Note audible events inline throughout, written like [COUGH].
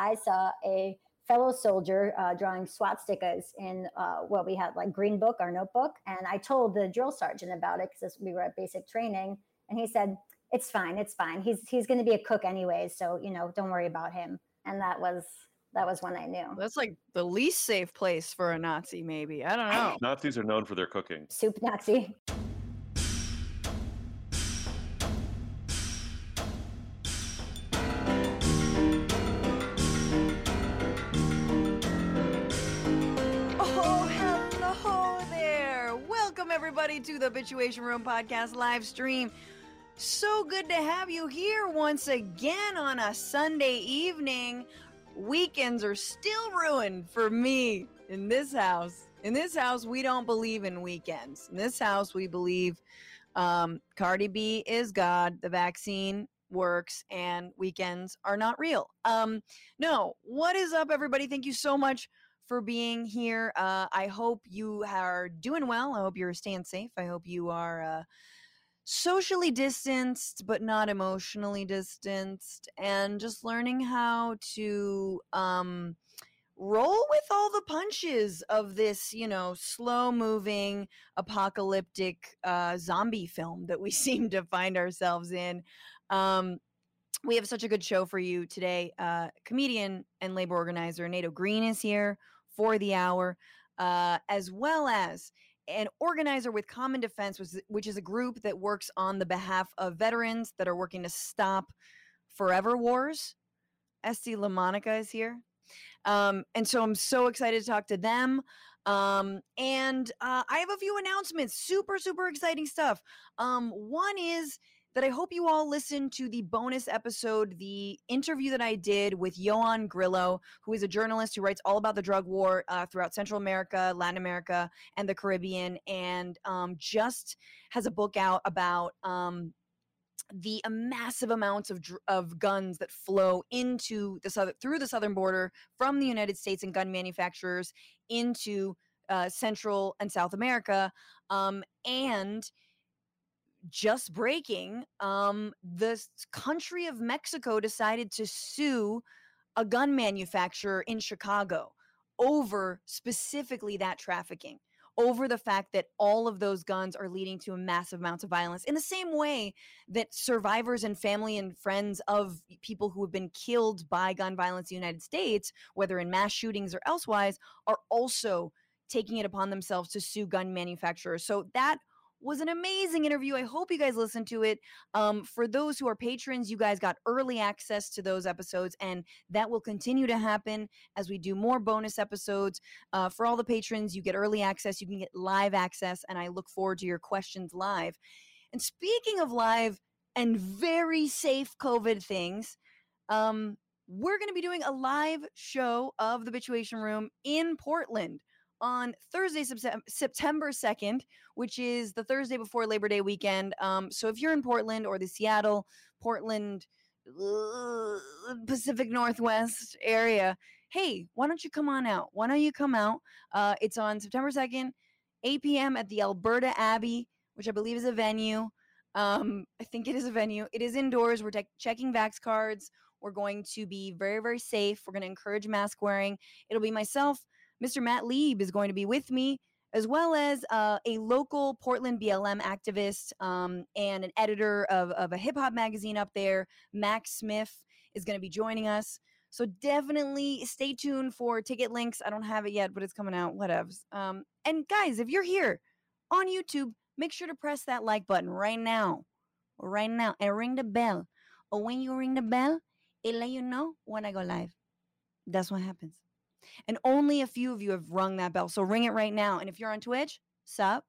I saw a fellow soldier uh, drawing swastikas in uh, what we had like green book our notebook and i told the drill sergeant about it because we were at basic training and he said it's fine it's fine he's he's going to be a cook anyways so you know don't worry about him and that was that was when i knew That's like the least safe place for a Nazi, maybe. I don't know. [LAUGHS] Nazis are known for their cooking. soup nazi everybody, to the Bitchuation Room podcast live stream. So good to have you here once again on a Sunday evening. Weekends are still ruined for me in this house. In this house, we don't believe in weekends. In this house, we believe um, Cardi B is God, the vaccine works, and weekends are not real. Um, no, what is up, everybody? Thank you so much for being here. Uh, I hope you are doing well. I hope you're staying safe. I hope you are uh, socially distanced, but not emotionally distanced, and just learning how to um, roll with all the punches of this, you know, slow moving apocalyptic uh, zombie film that we [LAUGHS] seem to find ourselves in. Um, we have such a good show for you today. Uh, comedian and labor organizer Nato Green is here for the hour, uh, as well as an organizer with Common Defense, which is, a group that works on the behalf of veterans that are working to stop forever wars. Esti Lamonaca is here. Um, and so I'm so excited to talk to them. Um, and uh, I have a few announcements. Super, super exciting stuff. Um, one is that I hope you all listen to the bonus episode, the interview that I did with Ioan Grillo, who is a journalist who writes all about the drug war uh, throughout Central America, Latin America, and the Caribbean, and um, just has a book out about. Um, the massive amounts of of guns that flow into the southern through the southern border from the United States and gun manufacturers into uh, Central and South America, um, and just breaking, um, the country of Mexico decided to sue a gun manufacturer in Chicago over specifically that trafficking, over the fact that all of those guns are leading to a massive amounts of violence. In the same way that survivors and family and friends of people who have been killed by gun violence in the United States, whether in mass shootings or elsewise, are also taking it upon themselves to sue gun manufacturers. So that was an amazing interview. I hope you guys listened to it. Um, for those who are patrons, you guys got early access to those episodes, and that will continue to happen as we do more bonus episodes. Uh, for all the patrons, you get early access, you can get live access, and I look forward to your questions live. And speaking of live and very safe COVID things, um, we're going to be doing a live show of the Bitchuation Room in Portland on Thursday, September 2nd, which is the Thursday before Labor Day weekend. Um, so if you're in Portland or the Seattle, Portland, Pacific Northwest area, hey, why don't you come on out? Why don't you come out? Uh, it's on September 2nd, 8 p.m. at the Alberta Abbey, which I believe is a venue. Um, I think it is a venue. It is indoors. We're tech checking Vax cards. We're going to be very, very safe. We're going to encourage mask wearing. It'll be myself, Mr. Matt Lieb is going to be with me, as well as uh, a local Portland BLM activist um, and an editor of, of a hip hop magazine up there. Max Smith is going to be joining us. So definitely stay tuned for ticket links. I don't have it yet, but it's coming out. Whatevs. Um, and guys, if you're here on YouTube, make sure to press that like button right now, right now, and ring the bell. Or when you ring the bell, it let you know when I go live. That's what happens. And only a few of you have rung that bell. So ring it right now. And if you're on Twitch, sup?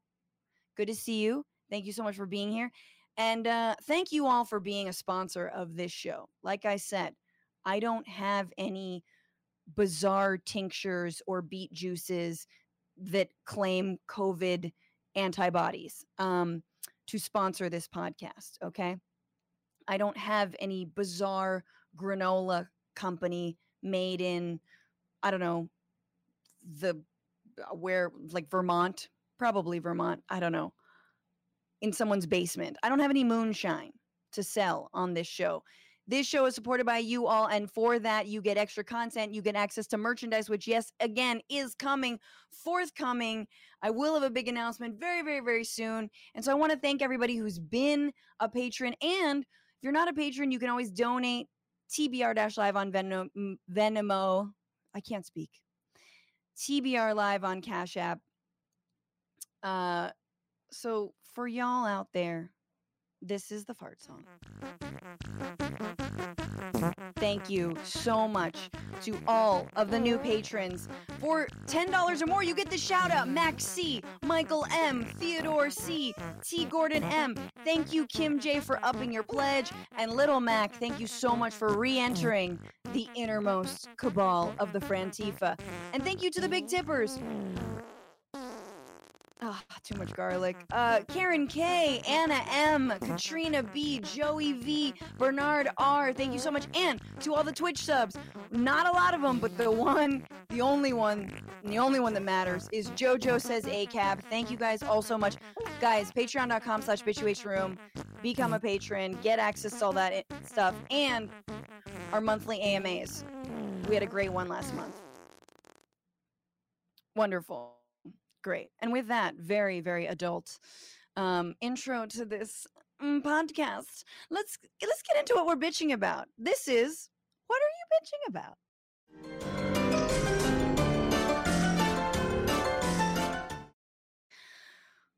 Good to see you. Thank you so much for being here. And uh, thank you all for being a sponsor of this show. Like I said, I don't have any bizarre tinctures or beet juices that claim COVID antibodies um, to sponsor this podcast. Okay. I don't have any bizarre granola company made in, I don't know, the uh, where like Vermont, probably Vermont. I don't know. In someone's basement. I don't have any moonshine to sell on this show. This show is supported by you all, and for that, you get extra content. You get access to merchandise, which, yes, again, is coming, forthcoming. I will have a big announcement very, very, very soon. And so I want to thank everybody who's been a patron. And if you're not a patron, you can always donate TBR live on Venmo, Venmo. I can't speak. TBR live on Cash App. Uh, so for y'all out there, this is the fart song. Thank you so much to all of the new patrons. For $10 or more, you get the shout out Max C, Michael M, Theodore C, T. Gordon M. Thank you, Kim J, for upping your pledge. And Little Mac, thank you so much for re entering the innermost cabal of the Frantifa. And thank you to the Big Tippers. Oh, too much garlic. Uh, Karen K, Anna M, Katrina B, Joey V, Bernard R. Thank you so much, and to all the Twitch subs. Not a lot of them, but the one, the only one, the only one that matters is JoJo says ACAB. Thank you guys all so much, guys. Patreon.com/slash Bitchuation Room. Become a patron, get access to all that stuff, and our monthly AMAs. We had a great one last month. Wonderful. Great. And with that, very, very adult um, intro to this mm, podcast, let's let's get into what we're bitching about. This is what are you bitching about?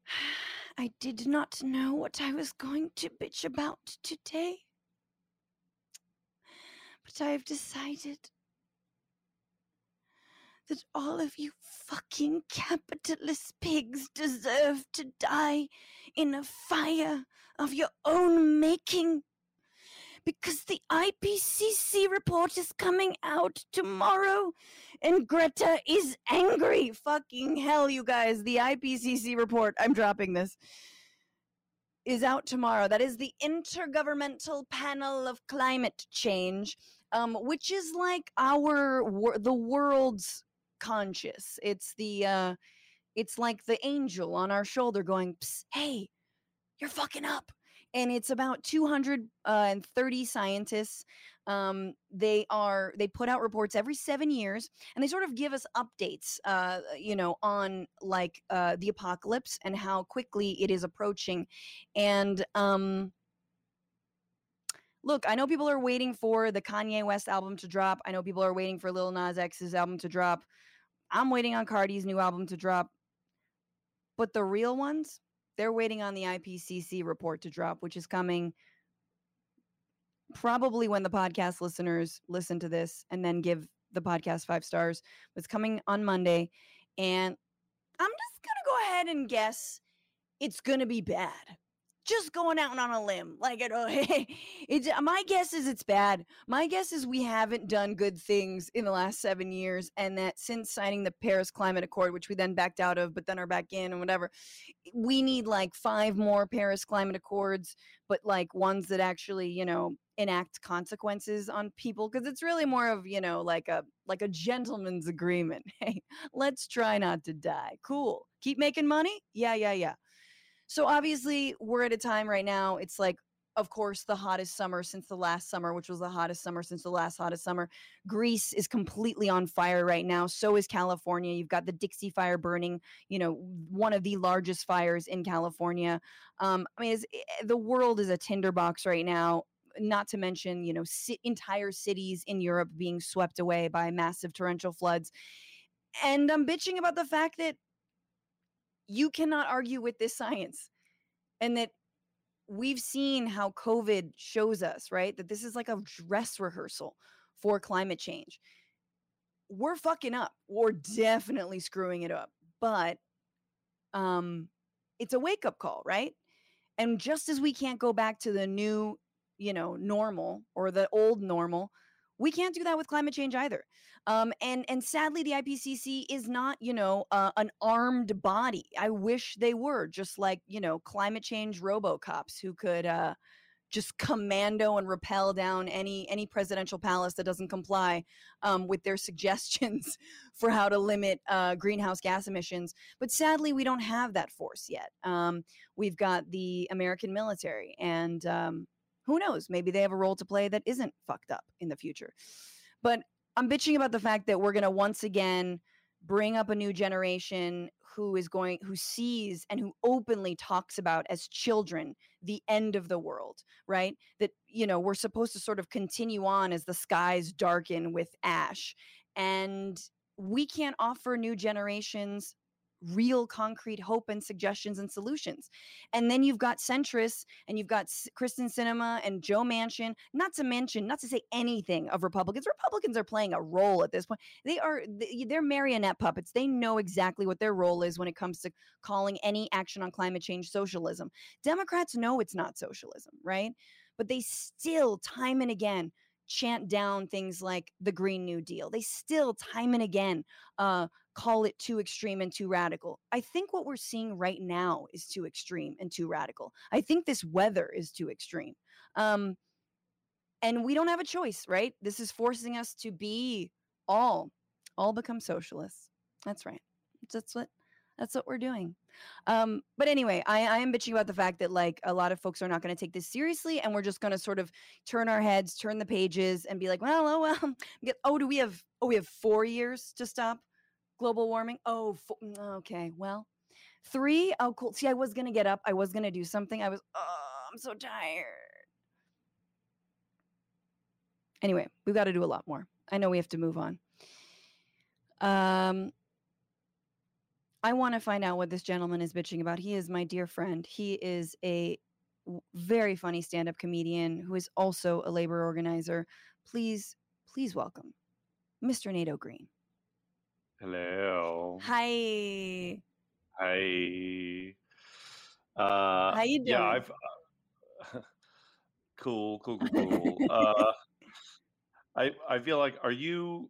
[SIGHS] I did not know what I was going to bitch about today. But I've decided that all of you fucking capitalist pigs deserve to die in a fire of your own making. Because the IPCC report is coming out tomorrow and Greta is angry. Fucking hell, you guys. The IPCC report, I'm dropping this, is out tomorrow. That is the Intergovernmental Panel of Climate Change, um, which is like our, the world's conscious. It's the uh it's like the angel on our shoulder going, "Hey, you're fucking up." And it's about 230 scientists. Um, they are they put out reports every seven years, and they sort of give us updates, uh, you know, on like uh, the apocalypse and how quickly it is approaching. And um, look, I know people are waiting for the Kanye West album to drop. I know people are waiting for Lil Nas X's album to drop. I'm waiting on Cardi's new album to drop. But the real ones, they're waiting on the IPCC report to drop, which is coming probably when the podcast listeners listen to this and then give the podcast five stars. It's coming on Monday. And I'm just going to go ahead and guess it's going to be bad just going out on a limb. Like, it, [LAUGHS] it's uh, my guess is it's bad. My guess is we haven't done good things in the last seven years, and that since signing the Paris Climate Accord, which we then backed out of, but then are back in and whatever, we need like five more Paris Climate Accords, but like ones that actually, you know, enact consequences on people because it's really more of you know like a like a gentleman's agreement [LAUGHS] hey let's try not to die cool keep making money yeah yeah yeah so obviously, we're at a time right now. It's like, of course, the hottest summer since the last summer, which was the hottest summer since the last hottest summer. Greece is completely on fire right now. So is California. You've got the Dixie Fire burning, you know, one of the largest fires in California. Um, I mean, eh, the world is a tinderbox right now not to mention, you know, si- entire cities in Europe being swept away by massive torrential floods. And I'm bitching about the fact that you cannot argue with this science and that we've seen how covid shows us right that this is like a dress rehearsal for climate change. We're fucking up. We're definitely screwing it up but um it's a wake up call right? And just as we can't go back to the new you know normal or the old normal we can't do that with climate change either. Um, and and sadly, the IPCC is not, you know, uh, an armed body. I wish they were just like, you know, climate change RoboCops who could uh, just commando and repel down any any presidential palace that doesn't comply um, with their [LAUGHS] suggestions for how to limit uh, greenhouse gas emissions. But sadly, we don't have that force yet. Um, we've got the American military, and um, who knows? Maybe they have a role to play that isn't fucked up in the future. But I'm bitching about the fact that we're going to once again bring up a new generation who is going who sees and who openly talks about as children the end of the world right that you know we're supposed to sort of continue on as the skies darken with ash and we can't offer new generations real concrete hope and suggestions and solutions. And then you've got centrists and you've got Kyrsten Sinema and Joe Manchin, not to mention, not to say anything of Republicans. Republicans are playing a role at this point. They are, they're marionette puppets. They know exactly what their role is when it comes to calling any action on climate change socialism. Democrats know it's not socialism, right? But they still, time and again, chant down things like the Green New Deal. They still, time and again, uh, call it too extreme and too radical. I think what we're seeing right now is too extreme and too radical. I think this weather is too extreme. Um, and we don't have a choice, right? This is forcing us to be all, all become socialists. That's right. That's what that's what we're doing. Um, but anyway, I, I am bitching about the fact that like a lot of folks are not going to take this seriously, and we're just going to sort of turn our heads, turn the pages, and be like, well, oh well. [LAUGHS] Get, oh, do we have? Oh, we have four years to stop global warming. Oh, four, mm, okay. Well, three. Oh, cool. See, I was going to get up. I was going to do something. I was. Oh, I'm so tired. Anyway, we've got to do a lot more. I know we have to move on. Um, I want to find out what this gentleman is bitching about. He is my dear friend. He is a very funny stand up comedian who is also a labor organizer. Please, please welcome Mr. Nato Green. Hello. Hi. Hi. Uh, How you doing? Yeah, I've. Uh, [LAUGHS] cool, cool, cool, cool. uh, I I feel like are you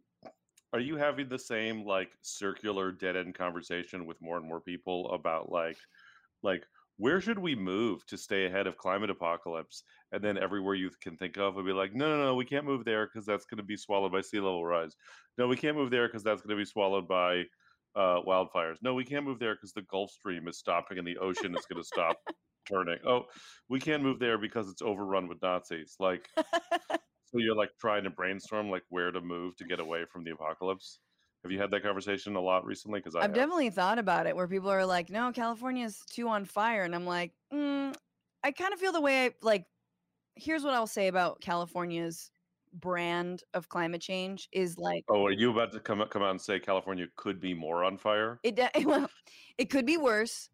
are you having the same like circular dead end conversation with more and more people about like like where should we move to stay ahead of climate apocalypse? And then everywhere you can think of would be like no no no we can't move there because that's going to be swallowed by sea level rise. No we can't move there because that's going to be swallowed by uh, wildfires. No we can't move there because the gulf stream is stopping and the ocean is going to stop [LAUGHS] turning. Oh we can't move there because it's overrun with nazis. Like [LAUGHS] so you're like trying to brainstorm like where to move to get away from the apocalypse. Have you had that conversation a lot recently? Because I've have. definitely thought about it, where people are like, "No, California's too on fire," and I'm like, mm, I kind of feel the way I like. Here's what I'll say about California's brand of climate change is like. Oh, are you about to come come out and say California could be more on fire? It [LAUGHS] well, it could be worse.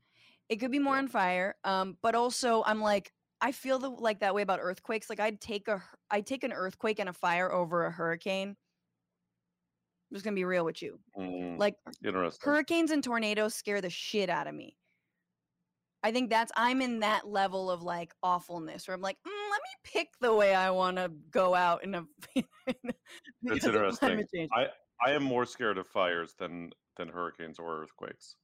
It could be more yeah. on fire. Um, but also, I'm like, I feel the, like that way about earthquakes. Like I'd take a I'd take an earthquake and a fire over a hurricane. I'm just gonna be real with you. Mm, like interesting. hurricanes and tornadoes scare the shit out of me. I think that's I'm in that level of like awfulness where I'm like, mm, let me pick the way I want to go out in a. [LAUGHS] That's interesting. I I am more scared of fires than than hurricanes or earthquakes.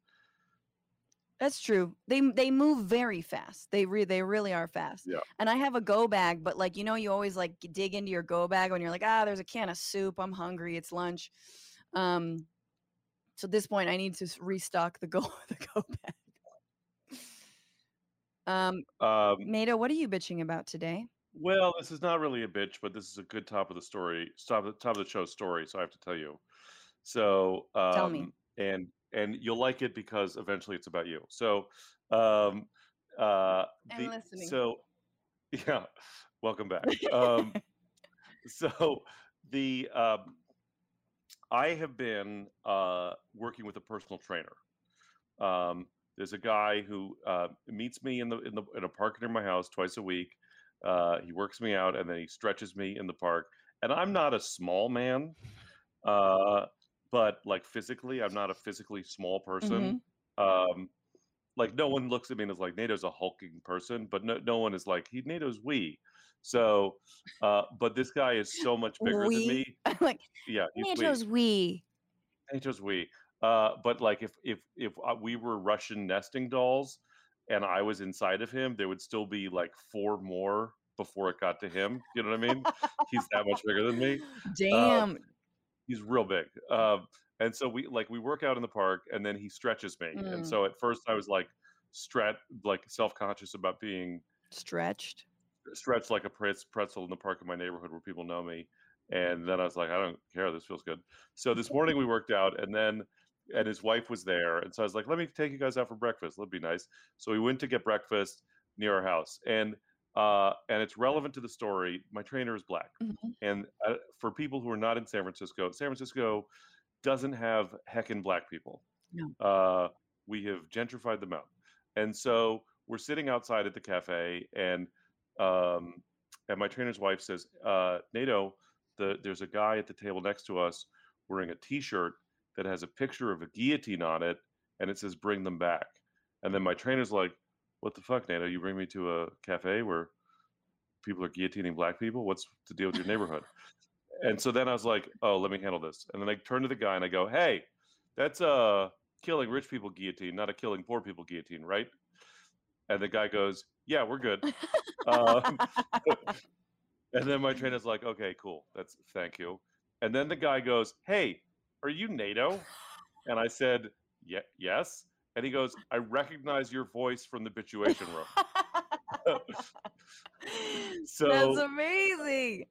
That's true. They they move very fast. They re, they really are fast. Yeah. And I have a go bag, but like you know, you always like dig into your go bag when you're like, ah, there's a can of soup. I'm hungry. It's lunch. Um. So at this point, I need to restock the go [LAUGHS] the go bag. Um, um, Nato, what are you bitching about today? Well, this is not really a bitch, but this is a good top of the story, top of the top of the show story. So I have to tell you. So um, tell me. And and you'll like it because eventually it's about you. So, um, uh, the, listening. so [LAUGHS] yeah, welcome back. um, [LAUGHS] so the um, I have been uh, working with a personal trainer. Um, there's a guy who uh, meets me in the in the in a park near my house twice a week. Uh, he works me out and then he stretches me in the park. And I'm not a small man. Uh, but like physically, I'm not a physically small person. Mm-hmm. Um, like no one looks at me and is like Nato's a hulking person, but no, no one is like he Nato's we. So, uh, but this guy is so much bigger we? than me. [LAUGHS] like yeah, Nato's we. Nato's we. Uh, but like if if if uh, we were Russian nesting dolls, and I was inside of him, there would still be like four more before it got to him. You know what I mean? He's that much bigger than me. Damn. Um, he's real big. Um, and so we like we work out in the park, and then he stretches me. Mm. And so at first I was like, stretch, like self conscious about being stretched. stretched like a pretzel in the park in my neighborhood where people know me. And then I was like, I don't care. This feels good. So this morning we worked out, and then and his wife was there, and so I was like, let me take you guys out for breakfast. That'd be nice. So we went to get breakfast near our house, and uh, and it's relevant to the story. My trainer is black, Mhm. and uh, for people who are not in San Francisco, San Francisco doesn't have heckin' black people. No. Uh, we have gentrified them out, and so we're sitting outside at the cafe, and um, and my trainer's wife says, uh, "Nato, the there's a guy at the table next to us wearing a T-shirt that has a picture of a guillotine on it, and it says bring them back." And then my trainer's like, "What the fuck, Nato? You bring me to a cafe where people are guillotining black people? What's the deal with your neighborhood?" and so then I was like, "Oh, let me handle this." And then I turn to the guy and I go, "Hey, that's a killing rich people guillotine, not a killing poor people guillotine, right?" And the guy goes, "Yeah, we're good." um, [LAUGHS] [LAUGHS] and then my trainer's like, "Okay, cool. That's thank you." And then the guy goes, "Hey, are you Nato?" And I said, "Yeah, yes." And he goes, "I recognize your voice from the Bitchuation Room." [LAUGHS] [LAUGHS] That's amazing.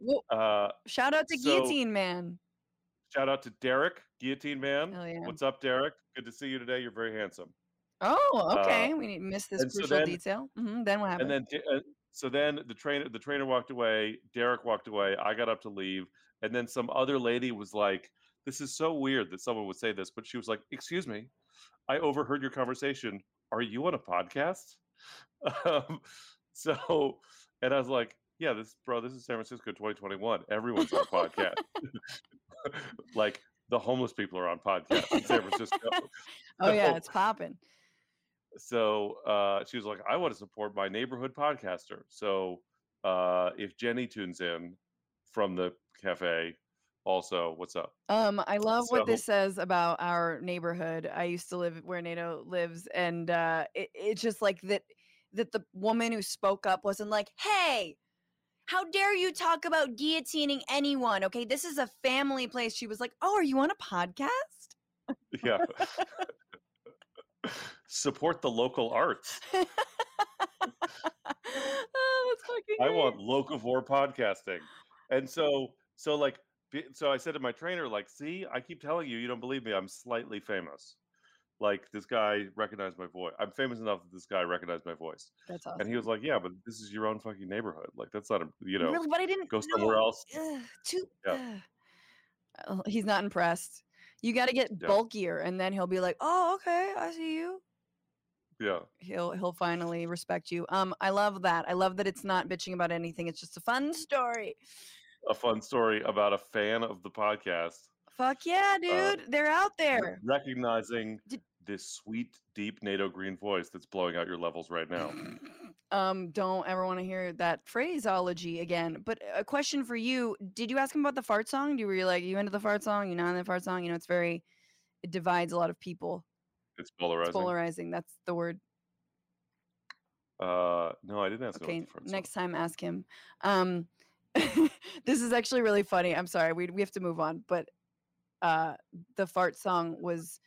Well, uh, shout out to so Guillotine Man. shout out to Derek, Guillotine Man. Yeah. What's up, Derek? Good to see you today. You're very handsome. Oh, Uh, okay. We need missed this and so crucial then, detail. hmm Then what happened? and then, uh, so then the trainer, the trainer walked away. Derek walked away. I got up to leave, and then some other lady was like, "This is so weird that someone would say this," but she was like, "Excuse me, I overheard your conversation. Are you on a podcast?" [LAUGHS] Um, so, and I was like, "Yeah, this bro, this is San Francisco 2021. Everyone's on a podcast. [LAUGHS] [LAUGHS] like the homeless people are on podcast in San Francisco." oh yeah, it's popping. so uh, she was like, "I want to support my neighborhood podcaster." So uh, if Jenny tunes in from the cafe, also, what's up? Um, I love what this says about our neighborhood. I used to live where Nato lives, and uh, it, it's just like that. That the woman who spoke up wasn't like, "Hey, how dare you talk about guillotining anyone?" Okay, this is a family place. She was like, "Oh, are you on a podcast?" yeah, [LAUGHS] support the local arts. [LAUGHS] oh, that's fucking I great. want locavore podcasting, and so so like so I said to my trainer, like, see, I keep telling you, you don't believe me. I'm slightly famous. Like this guy recognized my voice. I'm famous enough that this guy recognized my voice. That's awesome. And he was like, "Yeah, but this is your own fucking neighborhood. Like that's not a you know, Really, but I didn't go somewhere know. else." Ugh, too. Yeah. Oh, he's not impressed. You got to get yeah, bulkier, and then he'll be like, "Oh, okay, I see you." yeah. He'll he'll finally respect you. Um, I love that. I love that it's not bitching about anything. It's just a fun story. A fun story about a fan of the podcast Fuck yeah, uh, dude! They're out there. recognizing Did, this sweet, deep Nato Green voice that's blowing out your levels right now. [LAUGHS] um, don't ever want to hear that phraseology again. But a question for you: Did you ask him about the fart song? Do you were you like you into the fart song? You not into the fart song? You know, it's very it divides a lot of people. It's It's polarizing. polarizing. That's the word. Uh, no, I didn't ask Okay, the front song. next time ask him. Um, [LAUGHS] this is actually really funny. I'm sorry, we we have to move on, but uh, the fart song was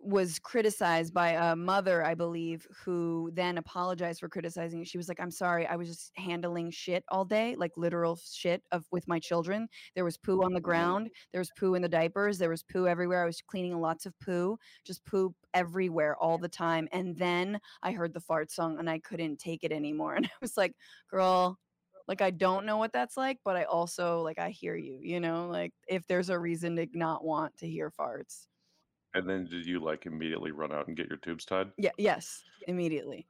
was criticized by a mother, I believe, who then apologized for criticizing it. She was like, "I'm sorry, I was just handling shit all day, like literal shit of with my children. There was poo on the Mhm. ground, there was poo in the diapers, there was poo everywhere. I was cleaning lots of poo, just poo everywhere all the time. And then I heard the fart song and I couldn't take it anymore. [LAUGHS] And I was like, girl, like I don't know what that's like, but I also like I hear you, you know, like if there's a reason to not want to hear farts. And then did you like immediately run out and get your tubes tied? Yeah, yes, immediately.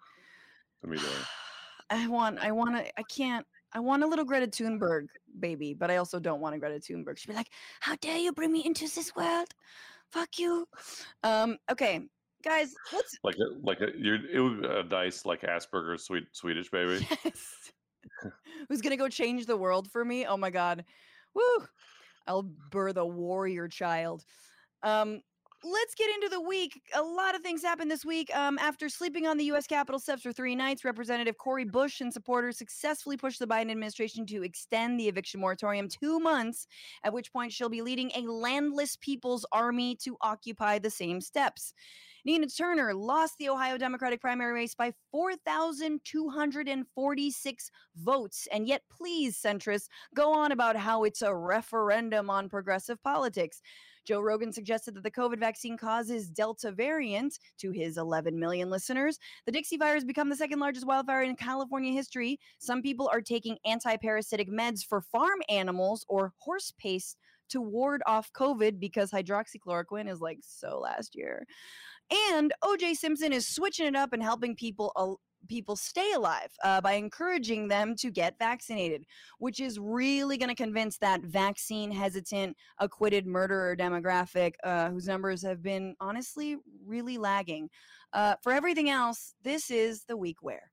Immediately. [SIGHS] I want I want to I can't I want a little Greta Thunberg baby, but I also don't want a Greta Thunberg. She'd be like, "How dare you bring me into this world? Fuck you." Um okay, guys, let's Like a, like a, you're it would be a nice like Asperger's sweet Swedish baby. [LAUGHS] yes. [LAUGHS] Who's to go change the world for me? Oh my god. Woo! I'll birth a warrior child. Um, let's get into the week. A lot of things happened this week. Um, after sleeping on the U.S. Capitol steps for three nights, Representative Cori Bush and supporters successfully pushed the Biden administration to extend the eviction moratorium two months, at which point she'll be leading a landless people's army to occupy the same steps. Nina Turner lost the Ohio Democratic primary race by 4,246 votes. And yet, please, centrists, go on about how it's a referendum on progressive politics. Joe Rogan suggested that the COVID vaccine causes Delta variant to his 11 million listeners. The Dixie virus become the second largest wildfire in California history. Some people are taking anti-parasitic meds for farm animals or horse paste to ward off COVID because hydroxychloroquine is like so last year. And OJ Simpson is switching it up and helping people al- people stay alive uh, by encouraging them to get vaccinated, which is really going to convince that vaccine hesitant, acquitted murderer demographic uh, whose numbers have been honestly really lagging. Uh, for everything else, this is the week where.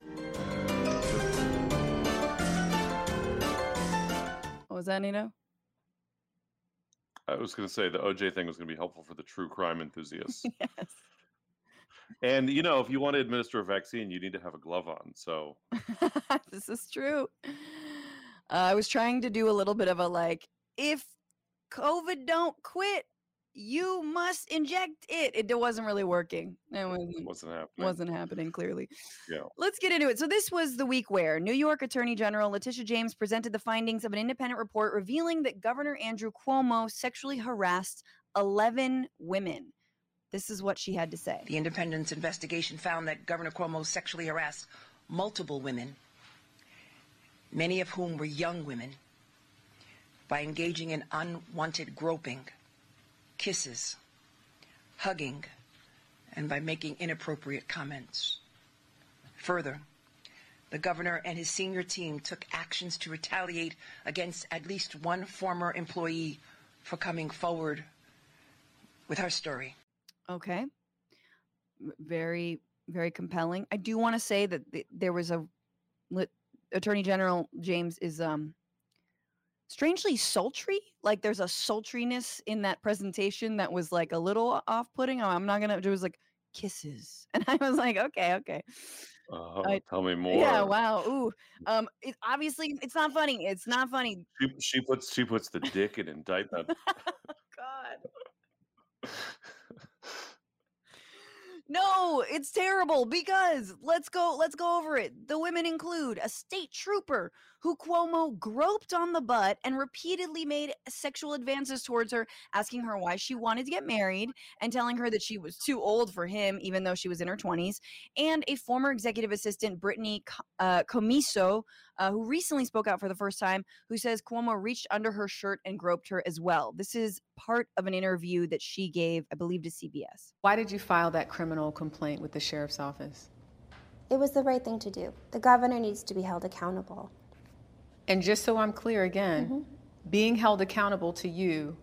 What was that, Nino? I was going to say the OJ thing was going to be helpful for the true crime enthusiasts. [LAUGHS] yes. And you know, if you want to administer a vaccine, you need to have a glove on. So [LAUGHS] this is true. Uh, I was trying to do a little bit of a like, if COVID don't quit, you must inject it. It wasn't really working. It wasn't, wasn't happening. wasn't happening clearly. Yeah. Let's get into it. So this was the week where New York Attorney General Letitia James presented the findings of an independent report revealing that Governor Andrew Cuomo sexually harassed 11 women. This is what she had to say. The independence investigation found that Governor Cuomo sexually harassed multiple women, many of whom were young women, by engaging in unwanted groping, kisses, hugging, and by making inappropriate comments. Further, the governor and his senior team took actions to retaliate against at least one former employee for coming forward with her story. Okay. Very, very compelling. I do want to say that th- there was a Attorney General James is um strangely sultry. Like there's a sultriness in that presentation that was like a little off-putting. Oh, I'm not gonna. It was like kisses, [LAUGHS] and I was like, okay, okay. Uh, I, tell me more. Yeah. Wow. Ooh. Um. It, obviously, it's not funny. It's not funny. She, she puts she puts the dick in indictment. [LAUGHS] God. [LAUGHS] No, it's terrible because let's go let's go over it. The women include a state trooper who Cuomo groped on the butt and repeatedly made sexual advances towards her, asking her why she wanted to get married and telling her that she was too old for him even though she was in her 20s, and a former executive assistant Brittany uh, Commisso uh, who recently spoke out for the first time, who says Cuomo reached under her shirt and groped her as well. This is part of an interview that she gave, I believe, to CBS. Why did you file that criminal complaint with the sheriff's office? It was the right thing to do. The governor needs to be held accountable. And just so I'm clear again, mm-hmm. being held accountable to you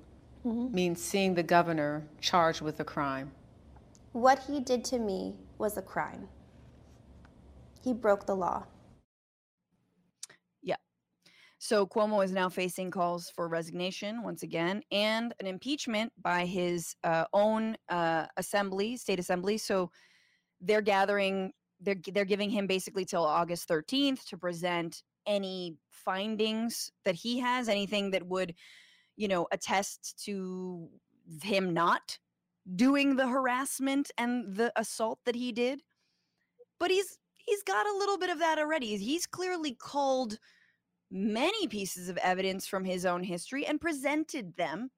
mm-hmm. means seeing the governor charged with a crime. What he did to me was a crime. He broke the law. Yeah. So Cuomo is now facing calls for resignation once again and an impeachment by his uh, own uh, assembly, state assembly. So they're gathering, they're they're giving him basically till August 13th to present any findings that he has, anything that would, you know, attest to him not doing the harassment and the assault that he did. But he's he's got a little bit of that already. He's clearly called many pieces of evidence from his own history and presented them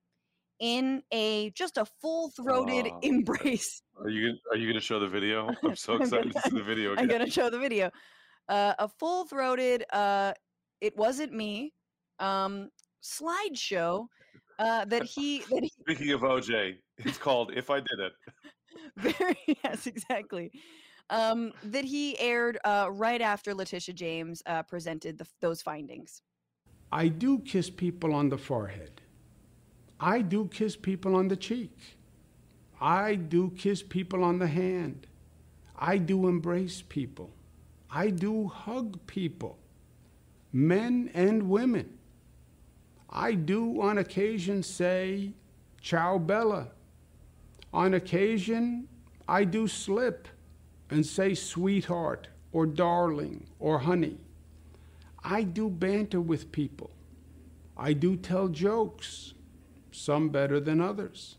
in a just a full-throated uh, [LAUGHS] embrace. Are you are you going to show the video? [LAUGHS] I'm so excited gonna, to see the video. Again. I'm going to show the video. Uh, a full-throated uh, "It wasn't me" um, slideshow uh, that he that he. Speaking of OJ, it's called "If I Did It." [LAUGHS] Very yes, exactly um, that he aired uh, right after Letitia James uh, presented the, those findings. I do kiss people on the forehead. I do kiss people on the cheek. I do kiss people on the hand. I do embrace people. I do hug people, men and women. I do on occasion say, Ciao Bella. On occasion, I do slip and say sweetheart or darling or honey. I do banter with people. I do tell jokes, some better than others.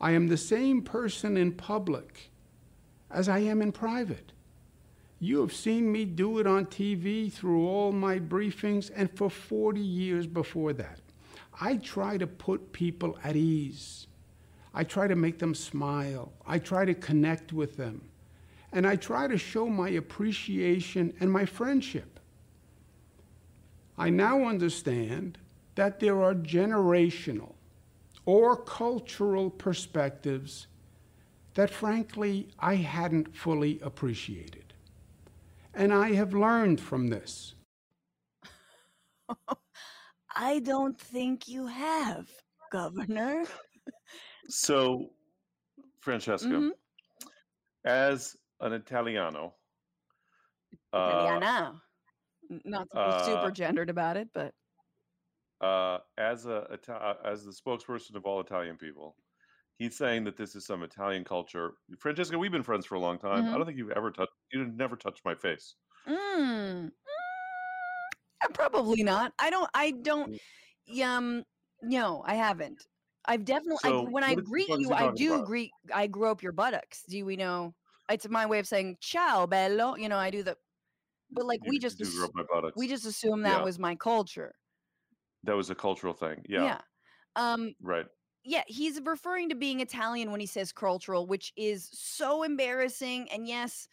I am the same person in public as I am in private. You have seen me do it on TV through all my briefings and for 40 years before that. I try to put people at ease. I try to make them smile. I try to connect with them. And I try to show my appreciation and my friendship. I now understand that there are generational or cultural perspectives that, frankly, I hadn't fully appreciated. And I have learned from this. [LAUGHS] I don't think you have, Governor. So, Francesca, Mhm. as an Italiano, uh, Italiana. N- Not to be uh, super gendered about it, but uh, as a uh, as the spokesperson of all Italian people, he's saying that this is some Italian culture. Francesca, we've been friends for a long time. I Mhm. don't think you've ever touched. You've never touch my face. Mm. Mm, uh, probably not. I don't. I don't. Um. No, I haven't. I've definitely. I, when I greet you, I do about? greet. I grew up your buttocks. Do we know? It's my way of saying ciao, bello. You know, I do the. But like You we just ass- grow up my buttocks. we just assume that Yeah. was my culture. that was a cultural thing. Yeah, yeah. Um. right. yeah, he's referring to being Italian when he says cultural, which is so embarrassing. And yes,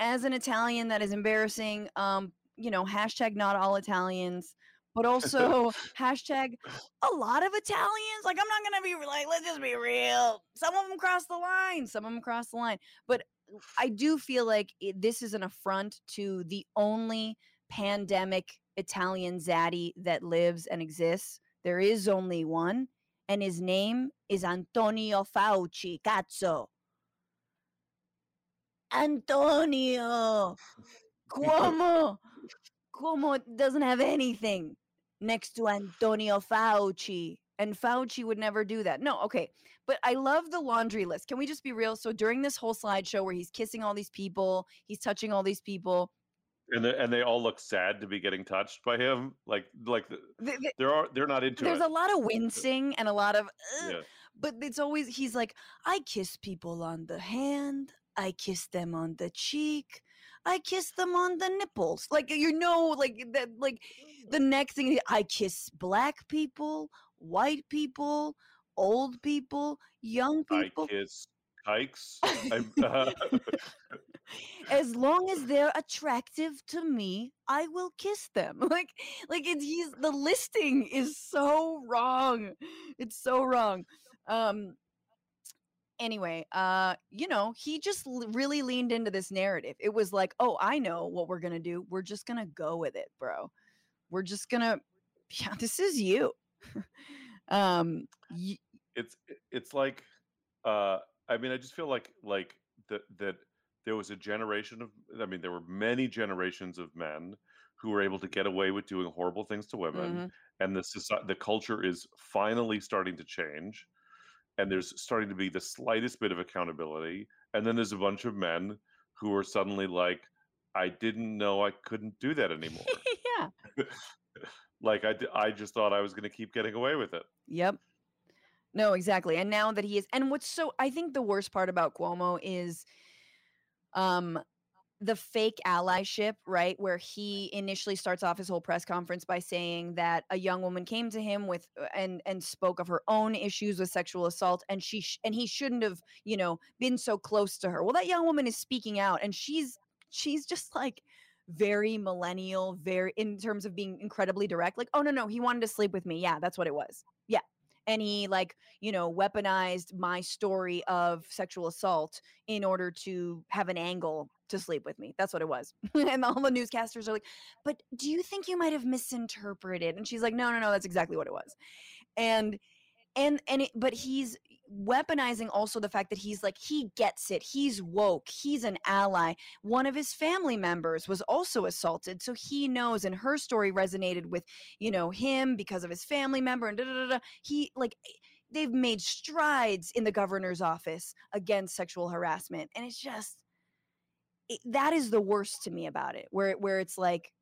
as an Italian, that is embarrassing. Um, you know, hashtag not all Italians, but also [LAUGHS] hashtag a lot of Italians. Like, I'm not gonna be like, let's just be real. Some of them cross the line, some of them cross the line. But I do feel like it, this is an affront to the only pandemic Italian zaddy that lives and exists. There is only one, and his name is Antonio Fauci. Cazzo. Antonio. Cuomo. Cuomo doesn't have anything next to Antonio Fauci. And Fauci would never do that. No, okay. But I love the laundry list. Can we just be real? So during this whole slideshow where he's kissing all these people, he's touching all these people, And the, and they all look sad to be getting touched by him. Like like the, th- th- there are they're not into there's it. a lot of wincing and a lot of yeah. but it's always he's like i kiss people on the hand i kiss them on the cheek i kiss them on the nipples like you know like that like the next thing i kiss black people white people old people young people. I kiss kikes. [LAUGHS] Uh, as long as [LAUGHS] they're attractive to me i will kiss them [LAUGHS] like like it's he's the listing is so wrong it's so wrong um anyway uh you know he just l- really leaned into this narrative. It was like oh i know what we're gonna do. We're just gonna go with it bro. We're just gonna [LAUGHS] yeah this is you. [LAUGHS] Um y- it's it's like uh i mean i just feel like like that that there was a generation of i mean there were many generations of men who were able to get away with doing horrible things to women mhm. and the society, the culture is finally starting to change and there's starting to be the slightest bit of accountability and then there's a bunch of men who are suddenly like i didn't know i couldn't do that [LAUGHS] anymore yeah [LAUGHS] like I, I just thought i was going to keep getting away with it Yep. No, exactly. And now that he is and what's so I think the worst part about Cuomo is um the fake allyship, right? Where he initially starts off his whole press conference by saying that a young woman came to him with uh, and and spoke of her own issues with sexual assault and she sh- and he shouldn't have, you know, been so close to her. Well, that young woman is speaking out and she's she's just like very millennial, very in terms of being incredibly direct. Like, oh no, no, he wanted to sleep with me. Yeah, that's what it was. Yeah. And he like, you know, weaponized my story of sexual assault in order to have an angle to sleep with me. That's what it was. [LAUGHS] and all the newscasters are like, but do you think you might have misinterpreted? And she's like, no, no, no, that's exactly what it was. And and and it, but he's weaponizing also the fact that he's like he gets it he's woke he's an ally one of his family members was also assaulted so he knows and her story resonated with you know him because of his family member and da, da, da, da. he like eh, they've made strides in the governor's office against sexual harassment and it's just it, that is the worst to me about it where where it's like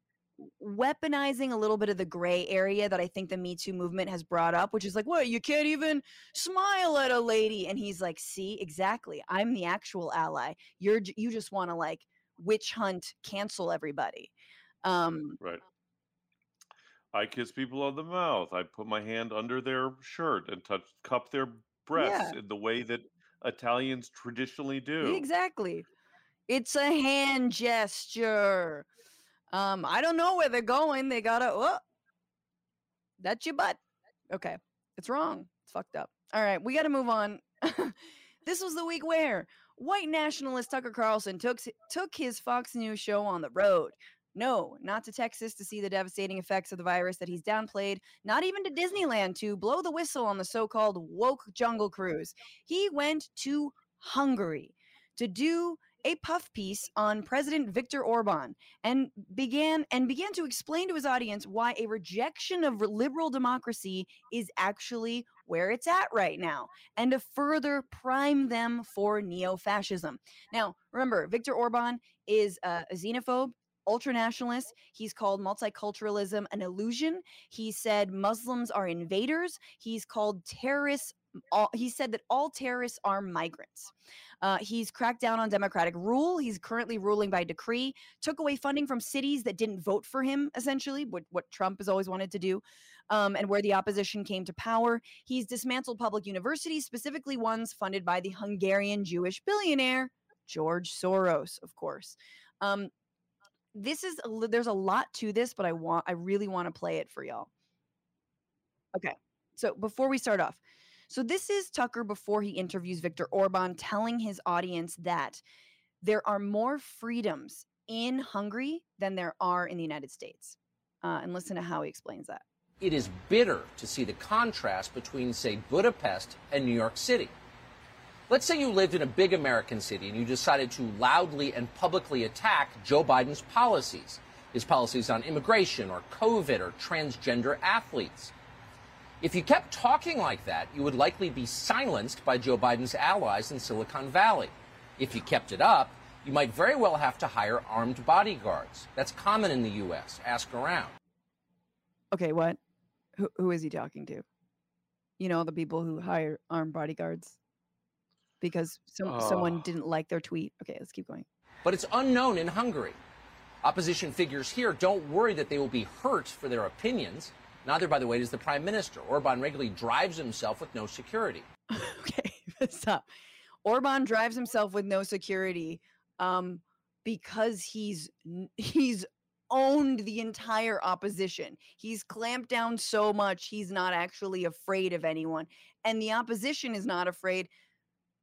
weaponizing a little bit of the gray area that I think the Me Too movement has brought up, which is like, what, you can't even smile at a lady. And he's like, see, exactly. I'm the actual ally. You're, you just want to like witch hunt, cancel everybody. Um, Right. I kiss people on the mouth. I put my hand under their shirt and touch cup their breasts yeah, in the way that Italians traditionally do. exactly. It's a hand gesture. Um, I don't know where they're going. They gotta, oh, that's your butt. Okay. It's wrong. It's fucked up. All right. We got to move on. [LAUGHS] this was the week where white nationalist Tucker Carlson took, took his Fox News show on the road. No, not to Texas to see the devastating effects of the virus that he's downplayed, not even to Disneyland to blow the whistle on the so called woke jungle cruise. He went to Hungary to do a puff piece on President Viktor Orban and began and began to explain to his audience why a rejection of liberal democracy is actually where it's at right now and to further prime them for neo-fascism. Now, remember, Viktor Orban is a xenophobe ultra nationalist. He's called multiculturalism an illusion. He said Muslims are invaders. He's called terrorists. All, he said that all terrorists are migrants. Uh, he's cracked down on democratic rule. He's currently ruling by decree, took away funding from cities that didn't vote for him, essentially, what, what Trump has always wanted to do, um, and where the opposition came to power. He's dismantled public universities, specifically ones funded by the Hungarian Jewish billionaire George Soros, of course. Um, this is a, there's a lot to this, but I want I really want to play it for y'all. Okay. So before we start off, so this is Tucker before he interviews Viktor Orban telling his audience that there are more freedoms in Hungary than there are in the United States. Uh, and listen to how he explains that. It is bitter to see the contrast between, say, Budapest and New York City. Let's say you lived in a big American city and you decided to loudly and publicly attack Joe Biden's policies, his policies on immigration or COVID or transgender athletes. If you kept talking like that, you would likely be silenced by Joe Biden's allies in Silicon Valley. If you kept it up, you might very well have to hire armed bodyguards. That's common in the U.S. Ask around. Okay, what? Who, who is he talking to? You know, the people who hire armed bodyguards because some, someone didn't like their tweet. Okay, let's keep going. But it's unknown in Hungary. Opposition figures here don't worry that they will be hurt for their opinions. Neither, by the way, does the prime minister. Orban regularly drives himself with no security. [LAUGHS] okay, [LAUGHS] stop. Orban drives himself with no security um, because he's he's owned the entire opposition. He's clamped down so much he's not actually afraid of anyone, and the opposition is not afraid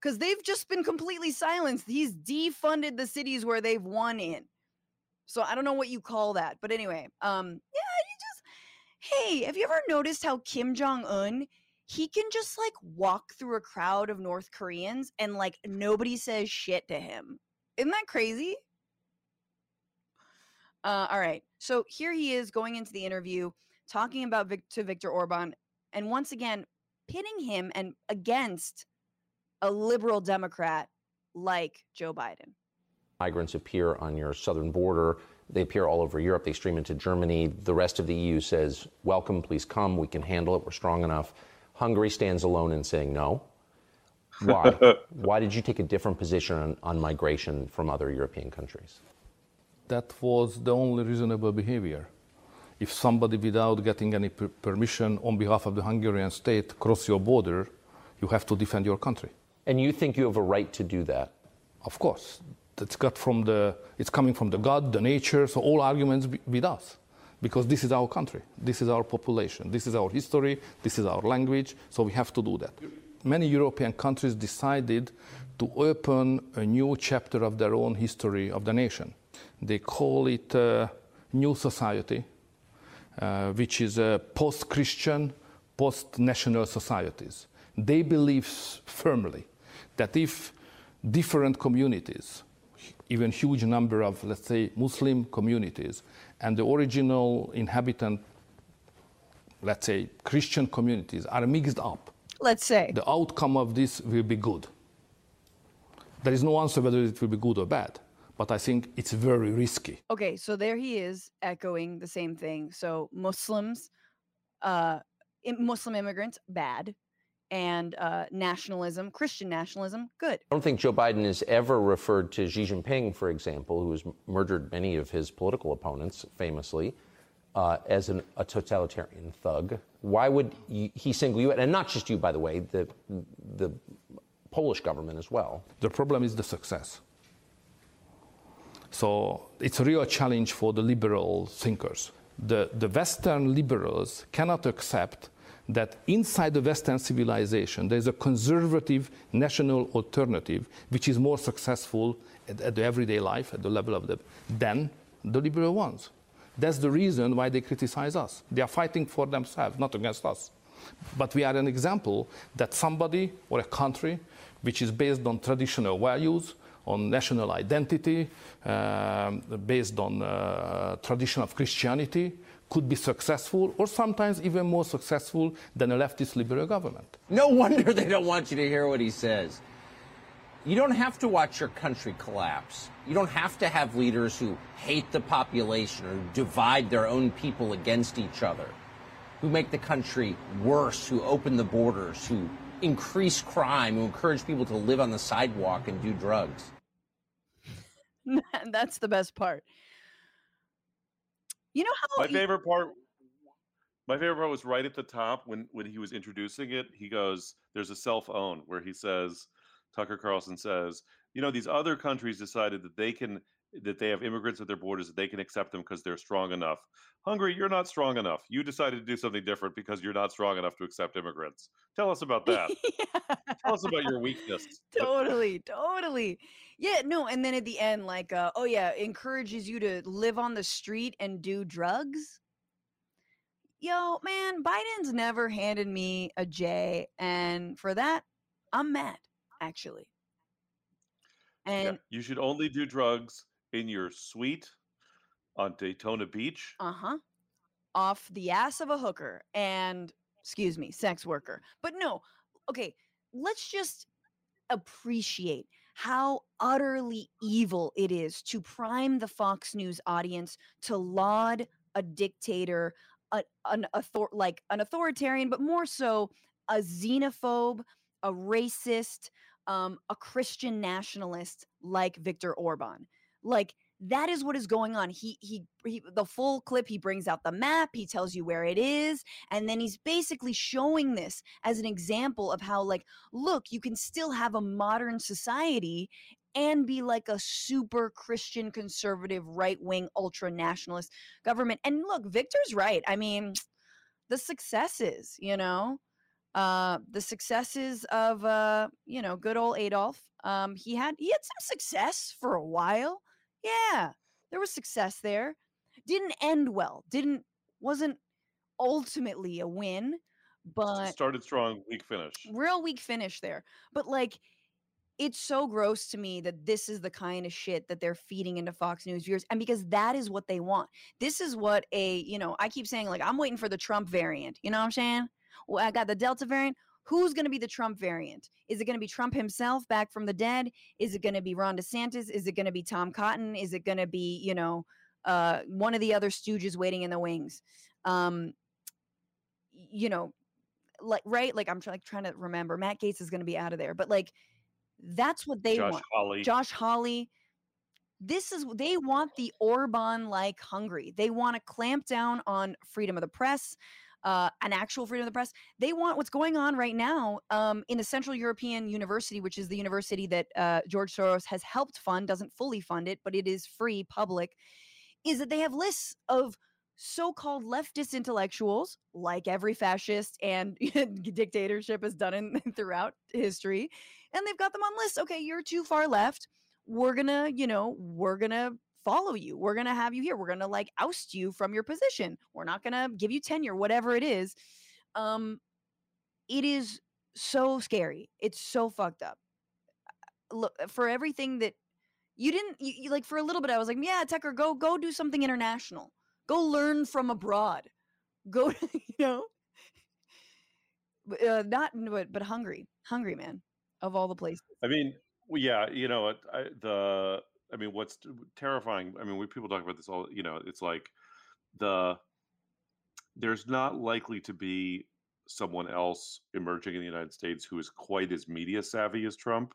because they've just been completely silenced. He's defunded the cities where they've won in. So I don't know what you call that, but anyway, um, yeah, hey, have you ever noticed how Kim Jong Un? he can just like walk through a crowd of North Koreans and like nobody says shit to him. Isn't that crazy? Uh, all right. So here he is going into the interview talking about Vic- to Viktor Orban and once again pitting him and against a liberal Democrat like Joe Biden. Migrants appear on your southern border. They appear all over Europe. They stream into Germany. The rest of the EU says, Welcome, please come. We can handle it. We're strong enough. Hungary stands alone in saying no. Why? [LAUGHS] Why did you take a different position on, on migration from other European countries? that was the only reasonable behavior. If somebody, without getting any per- permission on behalf of the Hungarian state, cross your border, you have to defend your country. And you think you have a right to do that? Of course, it's got from the, it's coming from the God, the nature, so all arguments be- with us, because this is our country, this is our population, this is our history, this is our language, so we have to do that. Many European countries decided to open a new chapter of their own history of the nation. They call it uh, New Society, uh, which is a post-Christian, post-national societies. They believe firmly that if different communities, even huge number of, let's say, Muslim communities, and the original inhabitant, let's say, Christian communities are mixed up, Let's say. the outcome of this will be good. There is no answer whether it will be good or bad, but I think it's very risky. Okay, so there he is echoing the same thing. So Muslims, uh, Muslim immigrants, bad, and uh, nationalism, Christian nationalism, good. I don't think Joe Biden has ever referred to Xi Jinping, for example, who has murdered many of his political opponents famously, uh, as an, a totalitarian thug. Why would he single you out? And not just you, by the way, the, the Polish government as well. The problem is the success. So it's a real challenge for the liberal thinkers. The, the Western liberals cannot accept that inside the Western civilization there's a conservative national alternative which is more successful at, at the everyday life, at the level of the than the liberal ones. That's the reason why they criticize us. They are fighting for themselves, not against us. But we are an example that somebody or a country which is based on traditional values, on national identity, uh, based on uh, tradition of Christianity, could be successful or sometimes even more successful than a leftist liberal government. No [LAUGHS] wonder they don't want you to hear what he says. You don't have to watch your country collapse. You don't have to have leaders who hate the population or divide their own people against each other, who make the country worse, who open the borders, who increase crime, who encourage people to live on the sidewalk and do drugs. [LAUGHS] That's the best part. You know how my favorite part my favorite part was right at the top when when he was introducing it. He goes, "There's a self own," where he says, Tucker Carlson says, "You know, these other countries decided that they can that they have immigrants at their borders that they can accept them because they're strong enough. Hungary, you're not strong enough. You decided to do something different because you're not strong enough to accept immigrants. Tell us about that. [LAUGHS] yeah. Tell us about your weakness. Totally, totally. Yeah, no, and then at the end, like, uh, oh yeah, encourages you to live on the street and do drugs. Yo, man, Biden's never handed me a J, and for that, I'm mad, actually. And yeah, you should only do drugs in your suite on Daytona Beach. Uh huh. Off the ass of a hooker and, excuse me, sex worker. But no, okay, let's just appreciate how utterly evil it is to prime the Fox News audience to laud a dictator, a, an author like an authoritarian, but more so a xenophobe, a racist, um, a Christian nationalist like Viktor Orban. Like that is what is going on. He, he he the full clip he brings out the map, he tells you where it is, and then he's basically showing this as an example of how like look, you can still have a modern society and be like a super Christian conservative right-wing ultra nationalist government. And look, Viktor's right. I mean, [SNIFFS] the successes, you know, uh, the successes of uh, you know, good old Adolf. Um, he had he had some success for a while yeah, there was success there. Didn't end well. Didn't wasn't ultimately a win, but started strong, weak finish. Real weak finish there. But like it's so gross to me that this is the kind of shit that they're feeding into Fox News viewers. And because that is what they want. This is what a, you know, I keep saying, like, I'm waiting for the Trump variant. You know what I'm saying? Well, I got the Delta variant who's going to be the Trump variant? Is it going to be Trump himself back from the dead? Is it going to be Ron DeSantis? Is it going to be Tom Cotton? Is it going to be, you know, uh, one of the other stooges waiting in the wings? Um, you know, like right, like I'm trying, like, trying to remember. Matt Gaetz is going to be out of there, but like that's what they Josh want. Hawley. Josh Hawley. This is they want the Orban like Hungary. They want to clamp down on freedom of the press uh, an actual freedom of the press. They want what's going on right now um, in the Central European University, which is the university that uh, George Soros has helped fund, doesn't fully fund it, but it is free, public. Is that they have lists of so-called leftist intellectuals, like every fascist and [LAUGHS] dictatorship has done in [LAUGHS] throughout history, and they've got them on lists. Okay, you're too far left. We're gonna, you know, we're gonna follow you. We're going to have you here. We're going to like oust you from your position. We're not going to give you tenure, whatever it is. Um, it is so scary. It's so fucked up. Look, for everything that you didn't, you, you, like for a little bit, I was like, yeah, Tucker, go, go do something international. Go learn from abroad. Go, [LAUGHS] you know, uh, not, but, but hungry, hungry man of all the places. I mean, yeah, you know, I, the I mean, what's terrifying? I mean, we people talk about this all. You know, it's like the there's not likely to be someone else emerging in the United States who is quite as media savvy as Trump.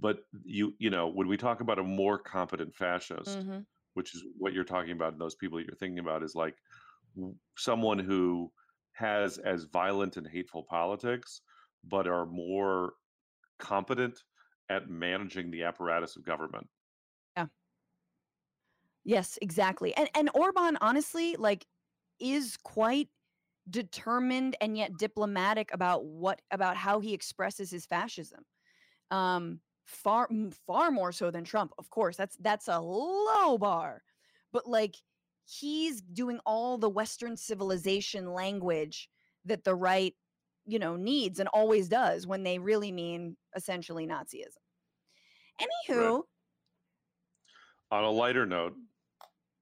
But you, you know, when we talk about a more competent fascist, hmm which is what you're talking about, and those people you're thinking about is like someone who has as violent and hateful politics, but are more competent at managing the apparatus of government. Yes, exactly. And and Orban honestly like is quite determined and yet diplomatic about what about how he expresses his fascism. Um far far more so than Trump. Of course, that's that's a low bar. But like he's doing all the western civilization language that the right, you know, needs and always does when they really mean essentially Nazism. Anywho, On a lighter note,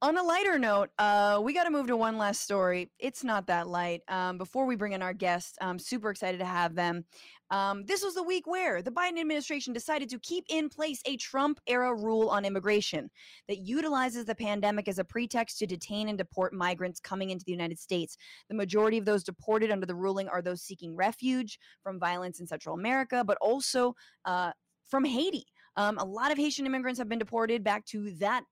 on a lighter note, uh, we got to move to one last story. It's not that light. Um, before we bring in our guests, I'm super excited to have them. Um, this was the week where the Biden administration decided to keep in place a Trump era rule on immigration that utilizes the pandemic as a pretext to detain and deport migrants coming into the United States. The majority of those deported under the ruling are those seeking refuge from violence in Central America, but also uh, from Haiti. Um, a lot of Haitian immigrants have been deported back to that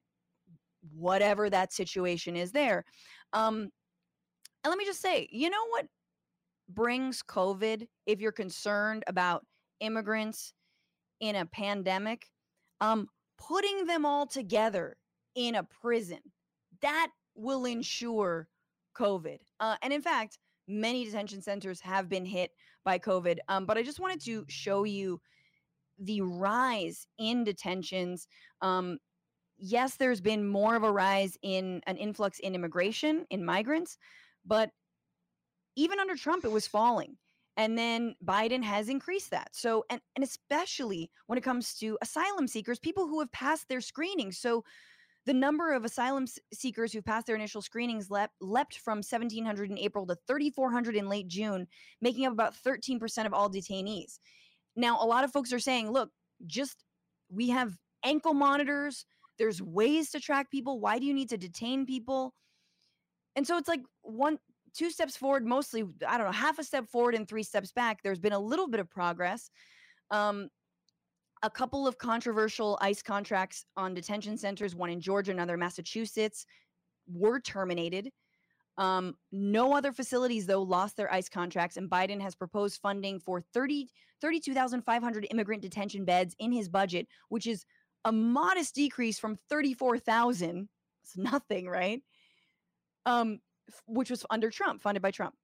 whatever that situation is there. Um, and let me just say, you know what brings COVID if you're concerned about immigrants in a pandemic? Um, putting them all together in a prison. That will ensure COVID. Uh, and in fact, many detention centers have been hit by COVID. Um, but I just wanted to show you the rise in detentions. Um, yes, there's been more of a rise in an influx in immigration, in migrants, but even under Trump, it was falling. And then Biden has increased that. So, and, and especially when it comes to asylum seekers, people who have passed their screenings. So, the number of asylum seekers who've passed their initial screenings leapt, leapt from 1,700 in April to 3,400 in late June, making up about 13% of all detainees. Now, a lot of folks are saying, look, just we have ankle monitors, there's ways to track people. Why do you need to detain people? And so it's like one, two steps forward, mostly, I don't know, half a step forward and three steps back. There's been a little bit of progress. Um, a couple of controversial ICE contracts on detention centers, one in Georgia, another in Massachusetts, were terminated. Um, no other facilities, though, lost their ICE contracts, and Biden has proposed funding for 30, 32,500 immigrant detention beds in his budget, which is a modest decrease from 34,000. It's nothing, right? Um, f- which was under Trump, funded by Trump.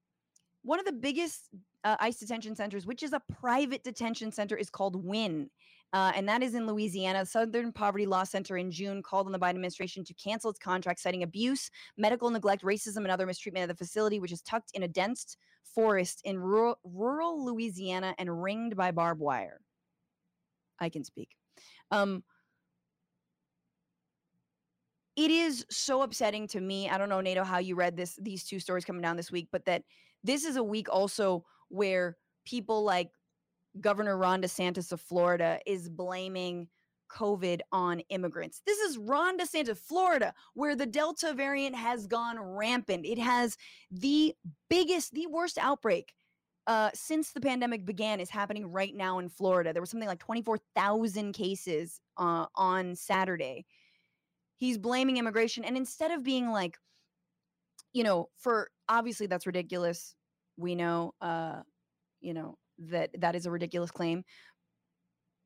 One of the biggest uh, ICE detention centers, which is a private detention center, is called Winn. Uh, and that is in Louisiana. Southern Poverty Law Center in June called on the Biden administration to cancel its contract, citing abuse, medical neglect, racism, and other mistreatment of the facility, which is tucked in a dense forest in rural, rural Louisiana and ringed by barbed wire. I can speak. Um, it is so upsetting to me. I don't know, Nato, how you read this these two stories coming down this week, but that this is a week also where people like Governor Ron DeSantis of Florida is blaming COVID on immigrants. This is Ron DeSantis, Florida, where the Delta variant has gone rampant. It has the biggest, the worst outbreak uh, since the pandemic began is happening right now in Florida. There was something like 24,000 cases uh, on Saturday. He's blaming immigration. And instead of being like, you know, for obviously that's ridiculous. We know, uh, you know, that that is a ridiculous claim.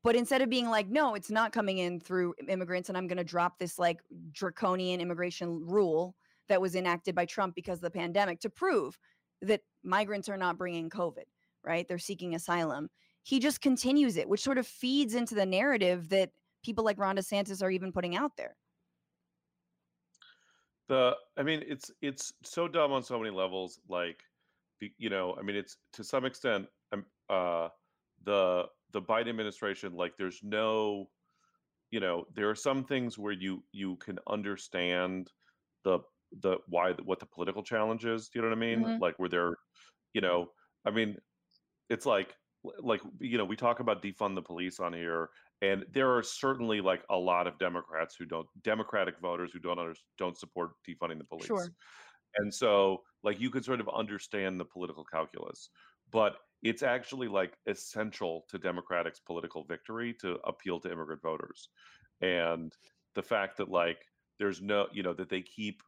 But instead of being like, no, it's not coming in through immigrants, and I'm going to drop this like draconian immigration rule that was enacted by Trump because of the pandemic to prove that migrants are not bringing COVID, right? They're seeking asylum. He just continues it, which sort of feeds into the narrative that people like Ron DeSantis are even putting out there. The I mean, it's it's so dumb on so many levels. Like, the, you know, I mean, it's to some extent, um, uh, the the Biden administration. Like, there's no, you know, there are some things where you you can understand the the why what the political challenge is. Do you know what I mean? Mhm. Like, where they're, you know, I mean, it's like like you know we talk about defund the police on here and there are certainly like a lot of democrats who don't democratic voters who don't under, don't support defunding the police. Sure. and so like you could sort of understand the political calculus but it's actually like essential to democratic's political victory to appeal to immigrant voters. And the fact that like there's no you know that they keep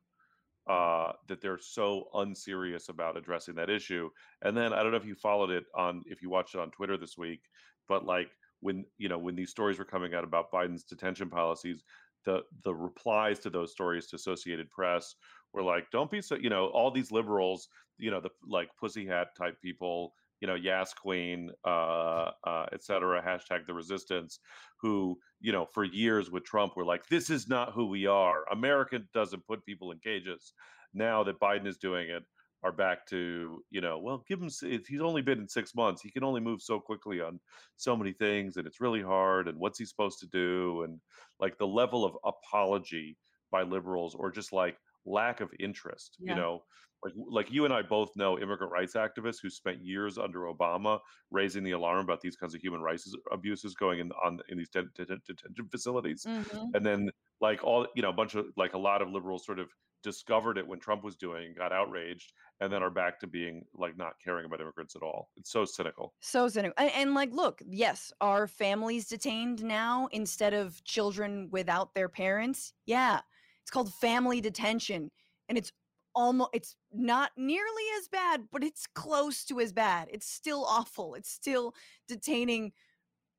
uh that they're so unserious about addressing that issue. And then i don't know if you followed it on if you watched it on twitter this week but like when you know when these stories were coming out about biden's detention policies the the replies to those stories to associated press were like don't be so you know all these liberals you know the like pussy hat type people you know yas queen uh uh et cetera hashtag the resistance who you know for years with trump were like this is not who we are. America doesn't put people in cages now that biden is doing it are back to you know well give him if he's only been in six months he can only move so quickly on so many things and it's really hard and what's he supposed to do and like the level of apology by liberals or just like lack of interest Yeah. you know like like you and I both know immigrant rights activists who spent years under Obama raising the alarm about these kinds of human rights abuses going in on in these det- det- detention facilities Mhm. and then like all you know a bunch of like a lot of liberals sort of discovered it when Trump was doing got outraged and then are back to being like not caring about immigrants at all it's so cynical So cynical. And, and like, look, yes, are families detained now instead of children without their parents? Yeah. It's called family detention. And it's almost, it's not nearly as bad, but it's close to as bad. It's still awful. It's still detaining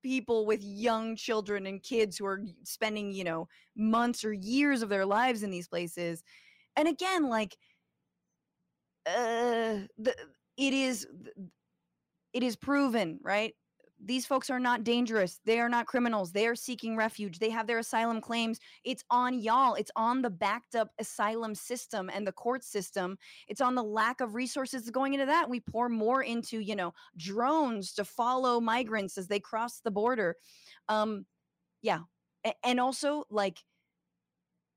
people with young children and kids who are spending, you know, months or years of their lives in these places. And again, like, uh, the, it is it is proven, right? These folks are not dangerous. They are not criminals. They are seeking refuge. They have their asylum claims. It's on y'all. It's on the backed up asylum system and the court system. It's on the lack of resources going into that. We pour more into, you know, drones to follow migrants as they cross the border. Um, yeah. A- and also like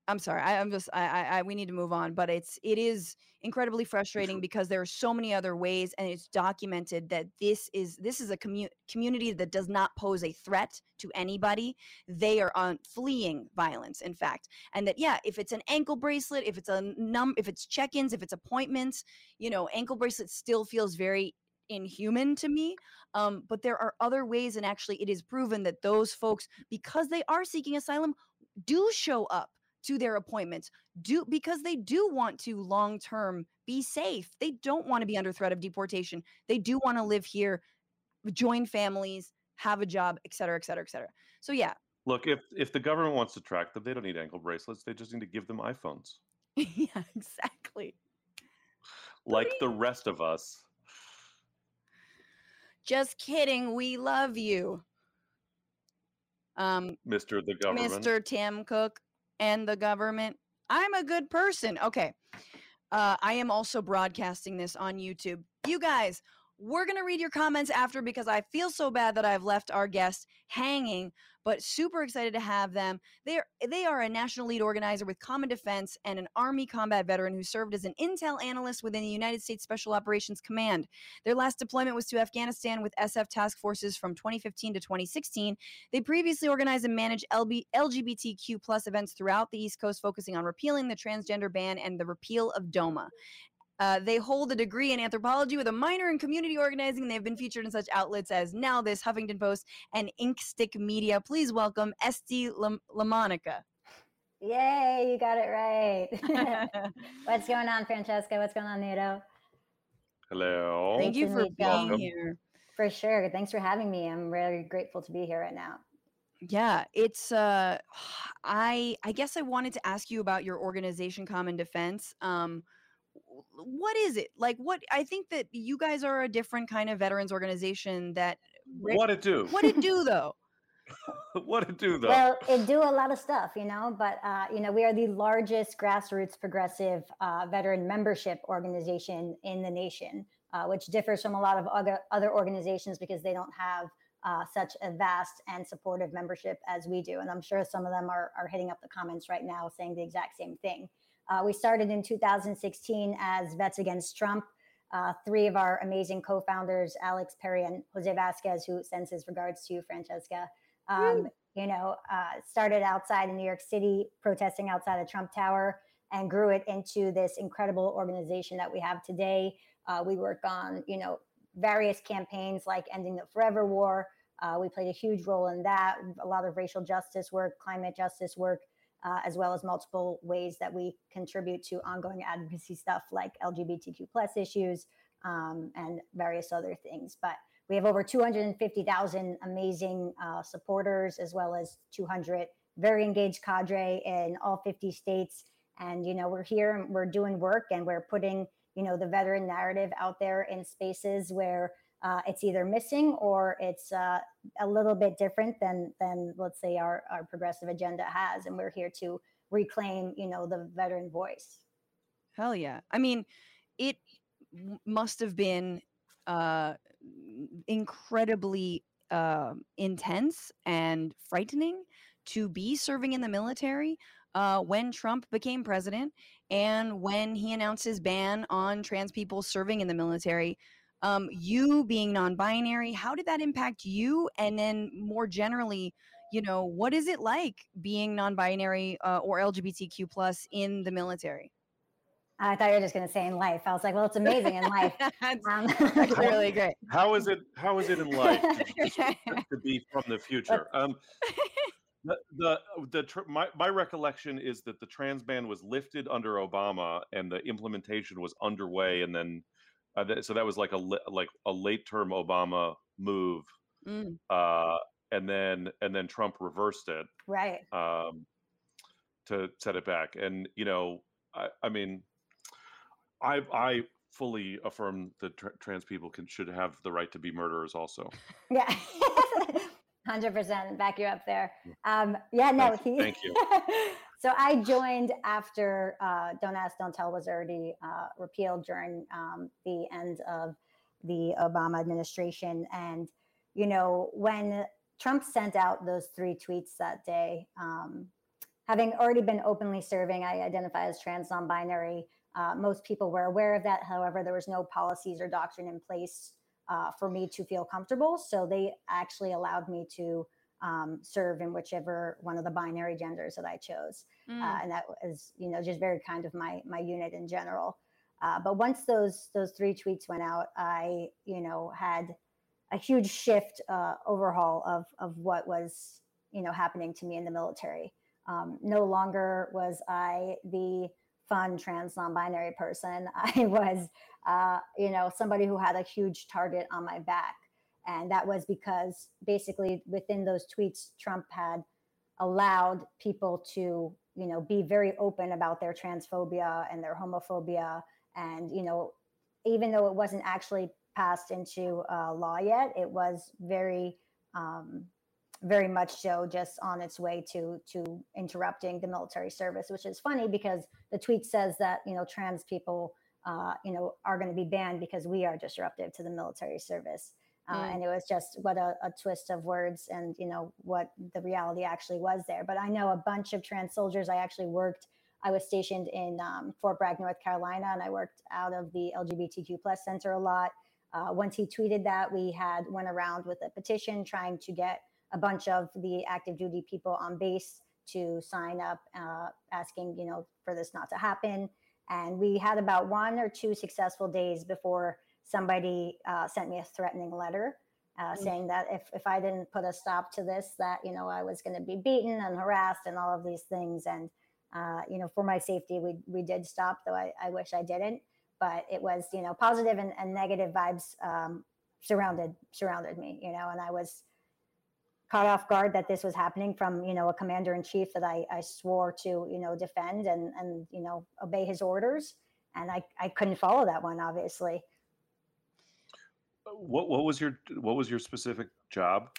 I'm sorry. I, I'm just. I, I. I. We need to move on. But it's. It is incredibly frustrating because there are so many other ways, and it's documented that this is. This is a commu- community that does not pose a threat to anybody. They are on fleeing violence, in fact, and that yeah, if it's an ankle bracelet, if it's a num, if it's check-ins, if it's appointments, you know, ankle bracelet still feels very inhuman to me. Um, but there are other ways, and actually, it is proven that those folks, because they are seeking asylum, do show up to their appointments do because they do want to long term be safe. They don't want to be under threat of deportation. They do want to live here join families have a job et cetera et cetera et cetera. So yeah. Look if if the government wants to track them they don't need ankle bracelets. They just need to give them iphones. [LAUGHS] Yeah exactly. Like the rest of us. Just kidding we love you. Um mr the government. Mr. Tim Cook and the government. I'm a good person. Okay. Uh, I am also broadcasting this on YouTube. You guys, we're going to read your comments after because I feel so bad that I've left our guests hanging, but super excited to have them. They're, they are a national lead organizer with Common Defense and an Army combat veteran who served as an intel analyst within the United States Special Operations Command. Their last deployment was to Afghanistan with SF task forces from 2015 to 2016. They previously organized and managed LB, LGBTQ plus events throughout the East Coast, focusing on repealing the transgender ban and the repeal of DOMA. Uh, they hold a degree in anthropology with a minor in community organizing. And they've been featured in such outlets as Now This, Huffington Post, and Inkstick Media. Please welcome Esti Lam- Lamonaca. Yay, you got it right. [LAUGHS] [LAUGHS] What's going on, Francesca? What's going on, Nato? hello Thank you for meet being you. Here. For sure. Thanks for having me. I'm really grateful to be here right now. Yeah, it's uh [SIGHS] I I guess I wanted to ask you about your organization Common Defense. Um w- what is it? Like what I think that you guys are a different kind of veterans organization that what it do what it do though? [LAUGHS] what it do though Well, it do a lot of stuff, you know, but uh, you know, we are the largest grassroots progressive uh, veteran membership organization in the nation, uh, which differs from a lot of other other organizations because they don't have uh, such a vast and supportive membership as we do. And I'm sure some of them are are hitting up the comments right now saying the exact same thing. Uh, we started in 2016 as Vets Against Trump. uh, three of our amazing co-founders, Alex Perry and Jose Vasquez, who sends his regards to you, Francesca. Um, you know, uh, started outside in New York City, protesting outside the Trump Tower, and grew it into this incredible organization that we have today. Uh, we work on, you know, various campaigns like ending the forever war. Uh, we played a huge role in that. A lot of racial justice work, climate justice work, uh, as well as multiple ways that we contribute to ongoing advocacy stuff like LGBTQ plus issues um, and various other things. But we have over 250,000 amazing uh, supporters, as well as 200 very engaged cadre in all 50 states. And you know, we're here and we're doing work, and we're putting you know the veteran narrative out there in spaces where uh, it's either missing or it's uh, a little bit different than than let's say our, our progressive agenda has and we're here to reclaim you know the veteran voice hell yeah i mean it must have been uh, incredibly uh, intense and frightening to be serving in the military uh, when Trump became president and when he announced his ban on trans people serving in the military. Um, you being non-binary, how did that impact you? And then more generally, you know, what is it like being non-binary uh, or LGBTQ plus in the military? I thought you were just going to say in life. I was like, well, it's amazing in life. [LAUGHS] um, That's [LAUGHS] really great. How is it? How is it in life to, [LAUGHS] to be from the future? Um, the the, the tr- my my recollection is that the trans ban was lifted under Obama and the implementation was underway, and then uh, so that was like a li- like a late term Obama move, Mm. uh, and then and then Trump reversed it right. um, to set it back. And you know, I, I mean, I I fully affirm that tr- trans people can should have the right to be murderers also. Yeah. [LAUGHS] Hundred percent, back you up there. Um, yeah, no. Thank, He, thank you. [LAUGHS] so I joined after uh, "Don't Ask, Don't Tell" was already uh, repealed during um, the end of the Obama administration, and you know when Trump sent out those three tweets that day, um, having already been openly serving, I identify as trans, non-binary. Uh, most people were aware of that. However, there was no policies or doctrine in place uh, for me to feel comfortable. So they actually allowed me to um, serve in whichever one of the binary genders that I chose, Mm. uh, and that was you know just very kind of my my unit in general. Uh, but once those those three tweets went out, I you know had a huge shift uh, overhaul of of what was you know happening to me in the military. Um, no longer was I the fun trans non-binary person. [LAUGHS] I was uh, you know, somebody who had a huge target on my back. And that was because basically within those tweets, Trump had allowed people to, you know, be very open about their transphobia and their homophobia. And, you know, even though it wasn't actually passed into uh, law yet, it was very, um, very much so just on its way to to interrupting the military service, which is funny because the tweet says that, you know, trans people uh, you know, are going to be banned because we are disruptive to the military service. Uh, Mm. And it was just what a, a twist of words and, you know, what the reality actually was there. But I know a bunch of trans soldiers. I actually worked, I was stationed in um, Fort Bragg, North Carolina, and I worked out of the LGBTQ plus center a lot. Uh, once he tweeted that, we had went around with a petition trying to get a bunch of the active duty people on base to sign up, uh, asking, you know, for this not to happen. And we had about one or two successful days before somebody uh, sent me a threatening letter uh, Mm. saying that if, if I didn't put a stop to this, that, you know, I was going to be beaten and harassed and all of these things. And, uh, you know, for my safety, we, we did stop, though I, I wish I didn't. But it was, you know, positive and, and negative vibes um, surrounded surrounded me, you know, and I was caught off guard that this was happening from you know a commander in chief that I, I swore to you know defend and and you know obey his orders and I, I couldn't follow that one obviously What what was your what was your specific job?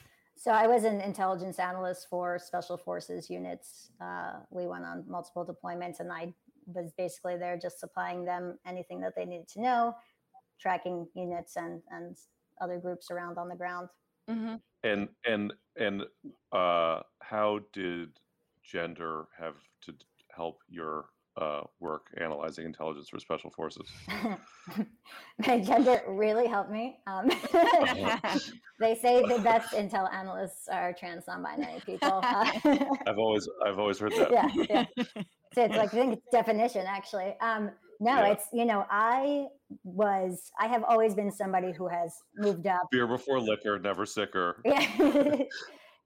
so i was an intelligence analyst for special forces units. Uh, we went on multiple deployments and i was basically there just supplying them anything that they needed to know tracking units and and other groups around on the ground. Hmm And and and uh, how did gender have to help your uh, work analyzing intelligence for special forces. [LAUGHS] My gender really helped me. Um, [LAUGHS] they say the best intel analysts are trans non-binary people. Uh, [LAUGHS] I've always I've always heard that. yeah, yeah. So it's like I think it's definition actually. Um, no, Yeah. it's you know I was I have always been somebody who has moved up. Beer before liquor, never sicker. Yeah.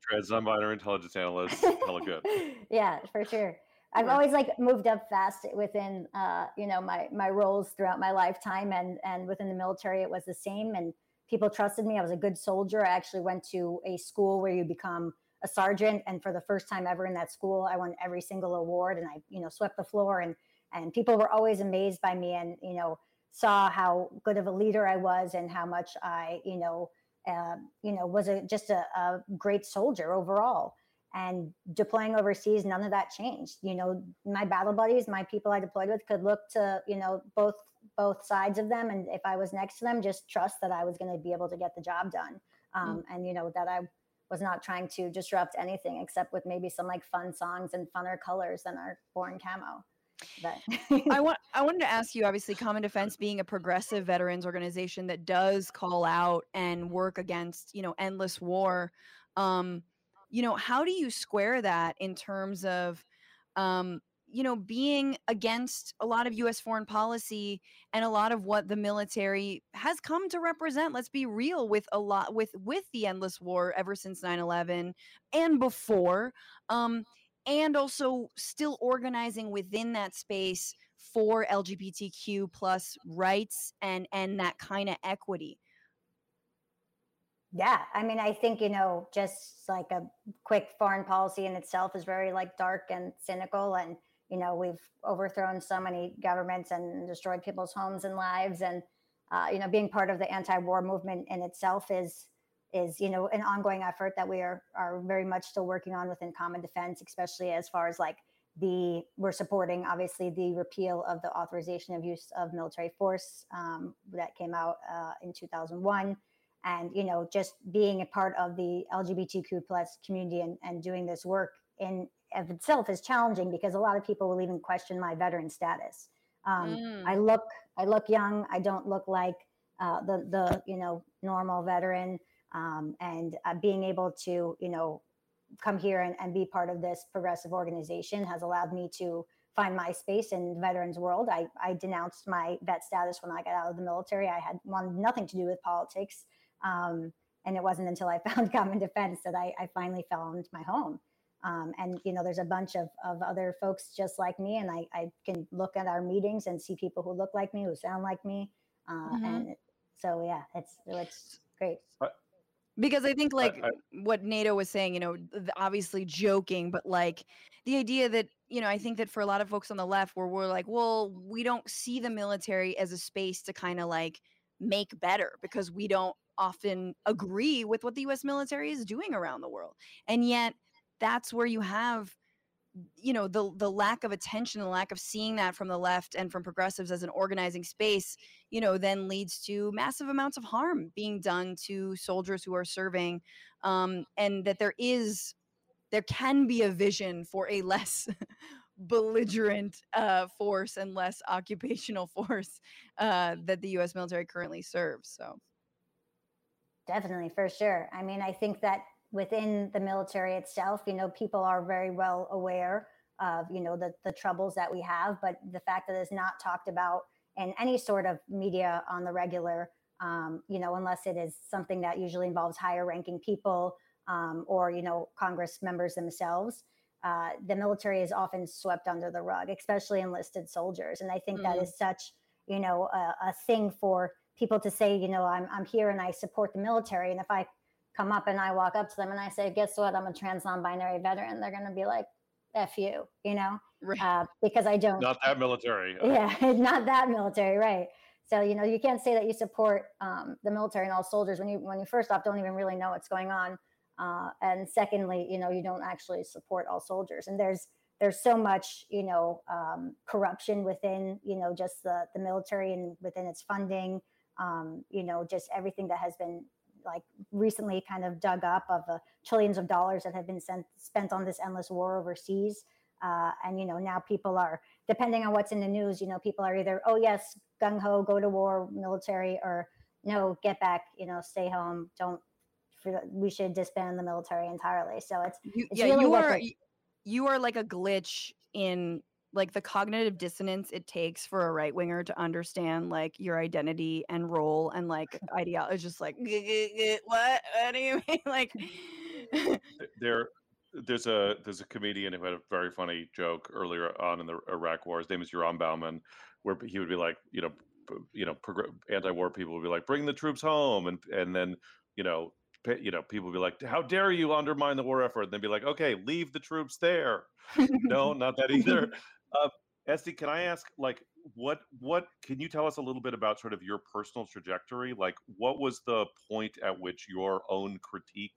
Trans non-binary intelligence analyst, hella good. yeah, for sure. I've always like moved up fast within uh, you know my my roles throughout my lifetime and and within the military it was the same and people trusted me. I was a good soldier. I actually went to a school where you become a sergeant and for the first time ever in that school I won every single award and I you know swept the floor and and people were always amazed by me and you know saw how good of a leader I was and how much I you know uh, you know was a just a, a great soldier overall and deploying overseas none of that changed. You know my battle buddies my people i deployed with could look to you know both both sides of them. And if i was next to them just trust that i was going to be able to get the job done. Um, and you know that i was not trying to disrupt anything except with maybe some like fun songs and funner colors than our born camo. But I [LAUGHS] want I wanted to ask you obviously Common Defense being a progressive veterans organization that does call out and work against, you know, endless war. Um, you know, how do you square that in terms of um, you know, being against a lot of US foreign policy and a lot of what the military has come to represent. Let's be real with a lot with with the endless war ever since 9/11 and before. Um and also still organizing within that space for lgbtq plus rights and and that kind of equity Yeah, I mean, I think you know, just like a quick foreign policy in itself is very like dark and cynical, and you know, we've overthrown so many governments and destroyed people's homes and lives, and uh, you know, being part of the anti-war movement in itself is is you know an ongoing effort that we are are very much still working on within Common Defense, especially as far as like the we're supporting obviously the repeal of the authorization of use of military force um, that came out uh, in 2001 and you know just being a part of the lgbtq plus community and, and doing this work in of itself is challenging because a lot of people will even question my veteran status um, Mm. i look i look young i don't look like uh, the the you know normal veteran um, and uh, being able to you know come here and, and be part of this progressive organization has allowed me to find my space in the veterans world. I, I denounced my vet status when I got out of the military. I had wanted nothing to do with politics. Um, and it wasn't until I [LAUGHS] found common defense that I, I finally found my home. Um, and you know, there's a bunch of, of other folks just like me, and I, I can look at our meetings and see people who look like me, who sound like me, uh, Mhm. and so yeah, it's it's great. because i think like I- what nato was saying you know obviously joking but like the idea that you know i think that for a lot of folks on the left where we're like well we don't see the military as a space to kind of like make better because we don't often agree with what the us military is doing around the world and yet that's where you have you know the the lack of attention the lack of seeing that from the left and from progressives as an organizing space you know then leads to massive amounts of harm being done to soldiers who are serving um, and that there is there can be a vision for a less [LAUGHS] belligerent uh, force and less occupational [LAUGHS] force uh, that the U.S. military currently serves. So, Definitely, for sure. I mean, I think that within the military itself, you know, people are very well aware of, you know, the, the troubles that we have, but the fact that it's not talked about in any sort of media on the regular, um, you know, unless it is something that usually involves higher ranking people um, or, you know, Congress members themselves. Uh, the military is often swept under the rug, especially enlisted soldiers. And I think that Mm. is such, you know, a, a thing for people to say, you know, I'm, I'm here and I support the military. And if I come up and I walk up to them and I say, guess what? I'm a trans non-binary veteran. They're going to be like, F you, you know, right. uh, because I don't, Not that military. [LAUGHS] yeah, not that military. Right. So, you know, you can't say that you support um, the military and all soldiers when you, when you first off don't even really know what's going on. Uh, and secondly, you know, you don't actually support all soldiers. And there's, there's so much, you know, um, corruption within, you know, just the, the military and within its funding, um, you know, just everything that has been like recently kind of dug up of the trillions of dollars that have been sent, spent on this endless war overseas. Uh, and you know now people are depending on what's in the news. You know people are either oh yes gung ho go to war military or no get back you know stay home don't we should disband the military entirely. So it's, you, it's yeah really you are you are like a glitch in like the cognitive dissonance it takes for a right winger to understand like your identity and role and like [LAUGHS] ideology. It's just like what? What do you [LAUGHS] mean? Like there there's a there's a comedian who had a very funny joke earlier on in the Iraq War. His name is Yoram Bauman, where he would be like, you know, you know, progr- anti-war people would be like, bring the troops home, and and then you know, you know, people would be like, how dare you undermine the war effort? And then be like, okay, leave the troops there. [LAUGHS] no, not that either. Uh, Esti, can I ask, like, what what can you tell us a little bit about sort of your personal trajectory? Like, what was the point at which your own critique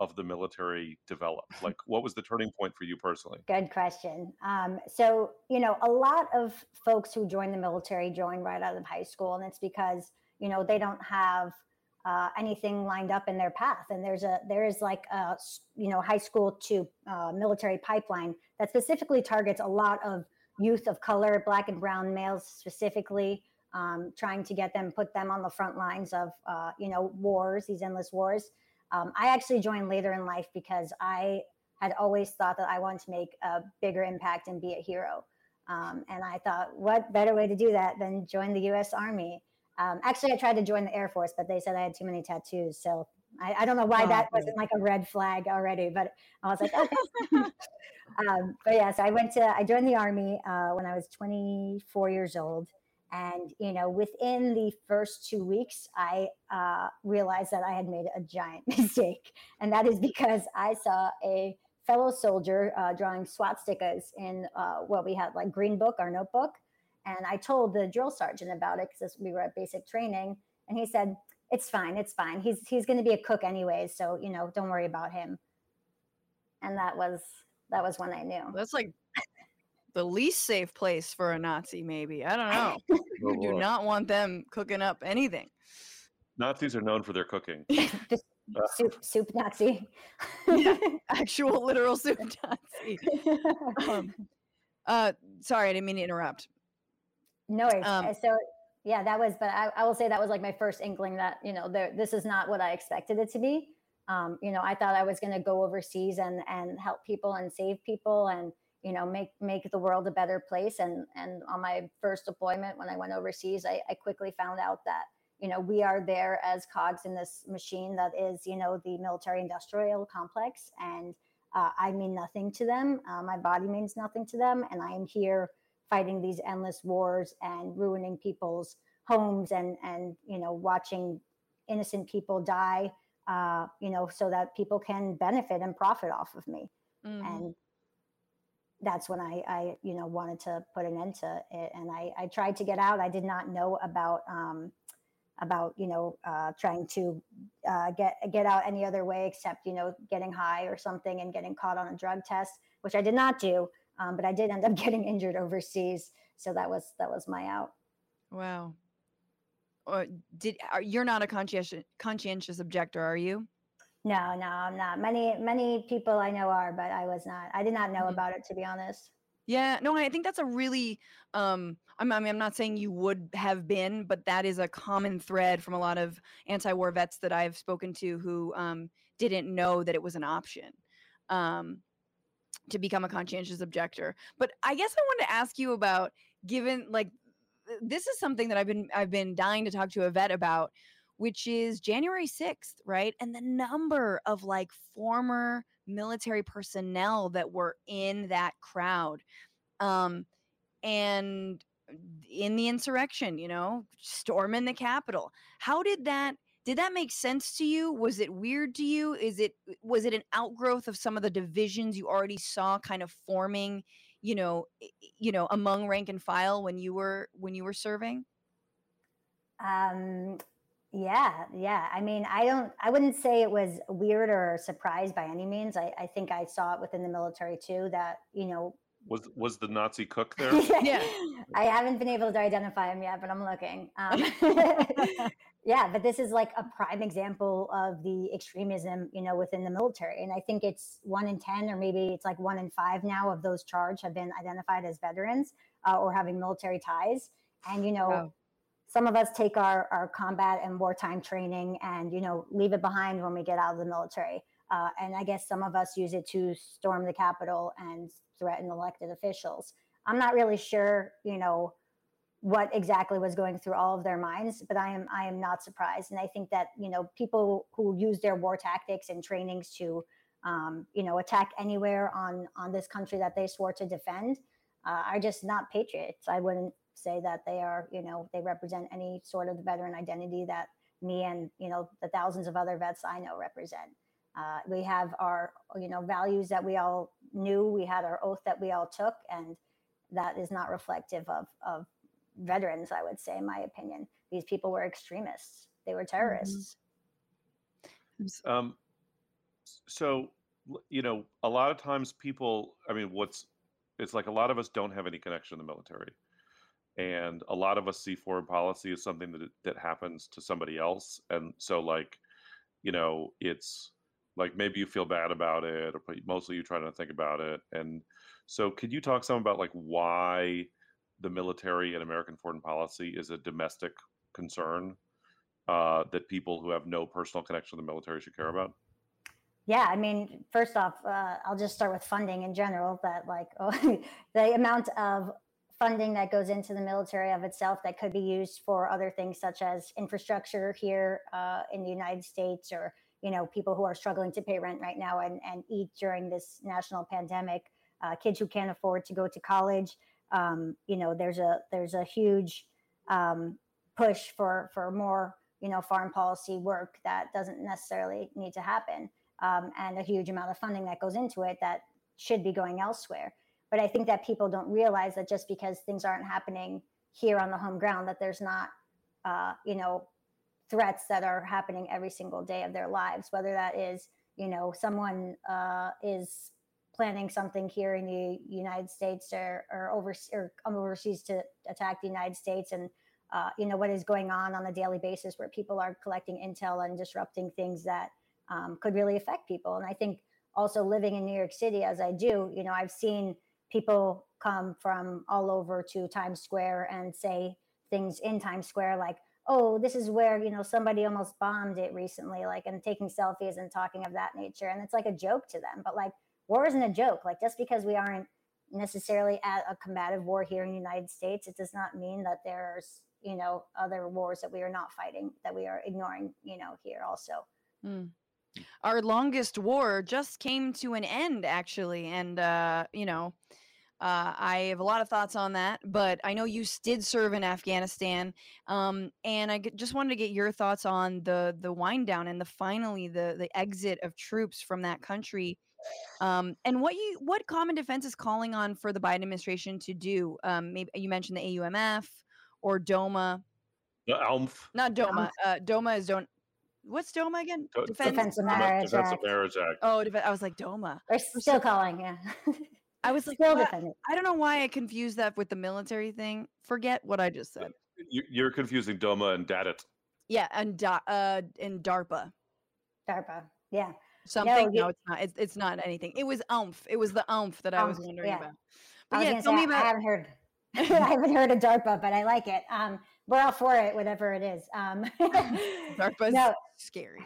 of the military developed? [LAUGHS] Like, what was the turning point for you personally? Good question. Um, so, you know, a lot of folks who join the military join right out of high school, and it's because you know they don't have uh, anything lined up in their path. And there's a there is like a you know high school to uh, military pipeline that specifically targets a lot of youth of color, black and brown males specifically, um, trying to get them put them on the front lines of uh, you know wars, these endless wars. Um, I actually joined later in life because I had always thought that I wanted to make a bigger impact and be a hero. Um, and I thought, what better way to do that than join the U.S. Army? Um, actually, I tried to join the Air Force, but they said I had too many tattoos. So I, I don't know why Oh, that wasn't like a red flag already, but I was like, okay. [LAUGHS] [LAUGHS] um, but yeah, so I went to, I joined the Army uh, when I was 24 years old. And, you know, within the first two weeks, I uh, realized that I had made a giant [LAUGHS] mistake. And that is because I saw a fellow soldier uh, drawing swastikas in uh, what we had like Green Book, our notebook. And I told the drill sergeant about it because we were at basic training. And he said, it's fine, it's fine. He's, he's going to be a cook anyways. So, you know, don't worry about him. And that was, that was when I knew. that's like [LAUGHS] the least safe place for a Nazi, maybe. I don't know. [LAUGHS] Oh, You do not want them cooking up anything. Nazis are known for their cooking. [LAUGHS] Just soup, soup Nazi. Actual literal soup Nazi. Um, uh, sorry, I didn't mean to interrupt. No. Um, Uh, so yeah, that was, but I, I will say that was like my first inkling that, you know, there, this is not what I expected it to be. Um, you know, I thought I was going to go overseas and, and help people and save people and, you know, make, make the world a better place. And, and on my first deployment, when I went overseas, I, I quickly found out that, you know, we are there as cogs in this machine that is, you know, the military industrial complex. And uh, I mean nothing to them. Uh, my body means nothing to them. And I am here fighting these endless wars and ruining people's homes and and you know watching innocent people die uh, you know so that people can benefit and profit off of me. Mhm. and that's when I, I you know wanted to put an end to it. And I, I tried to get out. I did not know about um, about you know uh, trying to uh, get get out any other way except you know getting high or something and getting caught on a drug test which i did not do um, but i did end up [LAUGHS] getting injured overseas so that was that was my out Wow. Or did are, you're not a conscientious conscientious objector, are you? no no i'm not many many people i know are but i was not i did not know Mhm. about it to be honest Yeah, no, I think that's a really um I'm, I mean I'm not saying you would have been, but that is a common thread from a lot of anti-war vets that I've spoken to who um didn't know that it was an option. Um to become a conscientious objector. But I guess I wanted to ask you about given like th- this is something that I've been I've been dying to talk to a vet about which is January 6th, right? And the number of like former military personnel that were in that crowd. Um and in the insurrection, you know, storming the Capitol. How did that did that make sense to you? Was it weird to you? Is it was it an outgrowth of some of the divisions you already saw kind of forming, you know, i- i- you know, among rank and file when you were when you were serving? Um, yeah, yeah. I mean, I don't, I wouldn't say it was weird or surprised by any means. I, I think I saw it within the military too that, you know, Was was the Nazi cook [LAUGHS] there? Yeah. I haven't been able to identify him yet, but I'm looking. Um, [LAUGHS] [LAUGHS] Yeah, but this is like a prime example of the extremism, you know, within the military. And I think it's one in 10, or maybe it's like one in five now of those charged have been identified as veterans uh, or having military ties. And, you know, wow. some of us take our, our combat and wartime training and, you know, leave it behind when we get out of the military. Uh, and I guess some of us use it to storm the Capitol and threaten elected officials. I'm not really sure, you know, what exactly was going through all of their minds but i am i am not surprised. And i think that you know people who use their war tactics and trainings to um, you know attack anywhere on on this country that they swore to defend uh, are just not patriots. I wouldn't say that they are you know they represent any sort of veteran identity that me and you know the thousands of other vets i know represent. Uh, we have our you know values that we all knew. We had our oath that we all took and that is not reflective of of veterans, I would say, in my opinion. These people were extremists, they were terrorists. Um, so, you know, a lot of times people, I mean, what's, it's like a lot of us don't have any connection to the military. And a lot of us see foreign policy as something that that happens to somebody else, and so like, you know, it's like maybe you feel bad about it, or mostly you try to think about it. And so, could you talk some about like why the military and American foreign policy is a domestic concern uh, that people who have no personal connection to the military should care about? Yeah, I mean, first off, uh, I'll just start with funding in general. That like [LAUGHS] oh, the amount of funding that goes into the military of itself that could be used for other things such as infrastructure here uh, in the United States, or you know, people who are struggling to pay rent right now and and eat during this national pandemic, uh, kids who can't afford to go to college um, you know there's a there's a huge um, push for for more you know foreign policy work that doesn't necessarily need to happen um, and a huge amount of funding that goes into it that should be going elsewhere. But i think that people don't realize that just because things aren't happening here on the home ground that there's not uh, you know threats that are happening every single day of their lives whether that is you know someone uh, is planning something here in the United States or or, over, or overseas to attack the United States and uh, you know what is going on on a daily basis where people are collecting intel and disrupting things that um, could really affect people. And I think also living in New York City as I do you know I've seen people come from all over to Times Square and say things in Times Square like oh this is where you know somebody almost bombed it recently like and taking selfies and talking of that nature. And it's like a joke to them but like war isn't a joke. Like just because we aren't necessarily at a combative war here in the United States, it does not mean that there's you know other wars that we are not fighting that we are ignoring you know here also. Mm. Our longest war just came to an end actually, and uh, you know. Uh, I have a lot of thoughts on that, but I know you did serve in Afghanistan, um, and I just wanted to get your thoughts on the the wind down and the finally the the exit of troops from that country um, and what you what Common Defense is calling on for the Biden administration to do? Um, maybe you mentioned the AUMF or DOMA. The AUMF. Not DOMA. Uh, DOMA is don't. What's DOMA again? Do- Defense, Defense of Marriage Defense Act. of Marriage Act. Oh, I was like DOMA. They're still calling, yeah. I was like, still defending. I don't know why I confused that with the military thing. Forget what I just said. You're confusing DOMA and DADIT. Yeah, and da- uh, and DARPA. DARPA, yeah something. No, no it's not. It's, it's not anything. It was umph. It was the umph that I was wondering yeah. about. But I yeah, tell me about. I haven't heard. [LAUGHS] [LAUGHS] I haven't heard of DARPA, but I like it. Um, we're all for it, whatever it is. Um, [LAUGHS] DARPA's no. scary.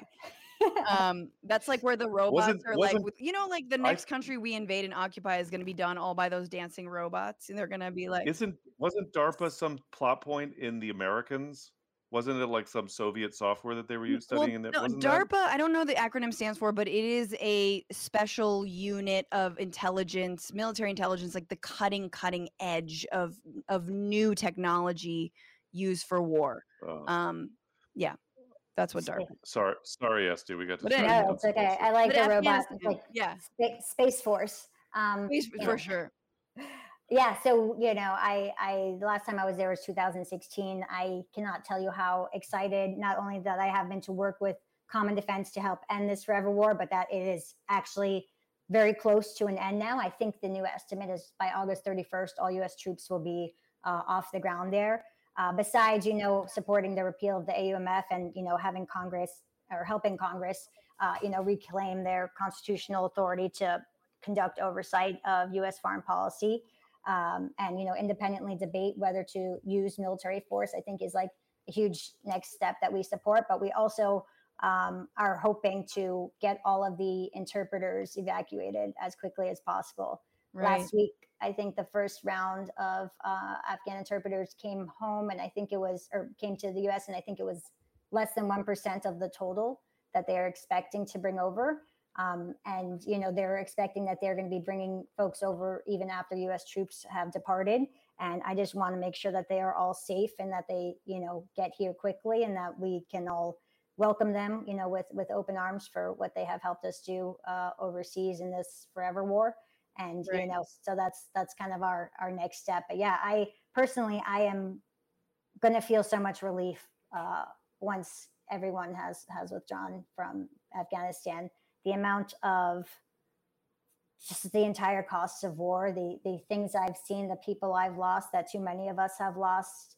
um, that's like where the robots wasn't, are like, you know, like the next I, country we invade and occupy is going to be done all by those dancing robots, and they're going to be like, isn't wasn't DARPA some plot point in the Americans? Wasn't it like some Soviet software that they were used studying? Well, no, DARPA, that? I don't know the acronym stands for, but it is a special unit of intelligence, military intelligence, like the cutting, cutting edge of of new technology used for war. Oh. Um, yeah, that's what DARPA. Sorry, sorry, Esti, we got to. But no, it's okay. I like but the robot, like yeah, Space Force. Um, Space, for know. sure yeah so you know i i the last time i was there was 2016 i cannot tell you how excited not only that i have been to work with common defense to help end this forever war but that it is actually very close to an end now. I think the new estimate is by august 31st all us troops will be uh, off the ground there. Uh, besides, you know, supporting the repeal of the AUMF and, you know, having Congress or helping Congress, uh, you know, reclaim their constitutional authority to conduct oversight of U.S. foreign policy um, and, you know, independently debate whether to use military force, I think is like a huge next step that we support. But we also um, are hoping to get all of the interpreters evacuated as quickly as possible. Right. Last week, I think the first round of uh, Afghan interpreters came home, and I think it was, or came to the US, and I think it was less than 1% of the total that they're expecting to bring over. Um, and, you know, they're expecting that they're going to be bringing folks over even after US troops have departed. And I just want to make sure that they are all safe and that they, you know, get here quickly and that we can all welcome them, you know, with, with open arms for what they have helped us do uh, overseas in this forever war and right. you know so that's that's kind of our our next step but yeah i personally i am going to feel so much relief uh, once everyone has has withdrawn from afghanistan the amount of just the entire costs of war the the things i've seen the people i've lost that too many of us have lost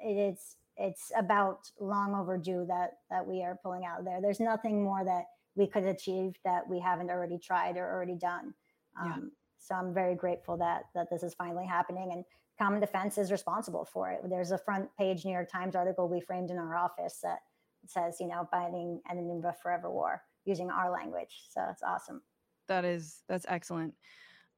it's it's about long overdue that that we are pulling out there there's nothing more that we could achieve that we haven't already tried or already done um, yeah. So I'm very grateful that that this is finally happening, and Common Defense is responsible for it. There's a front page New York Times article we framed in our office that says, you know, binding Ananimba forever war using our language. So it's awesome. That is that's excellent.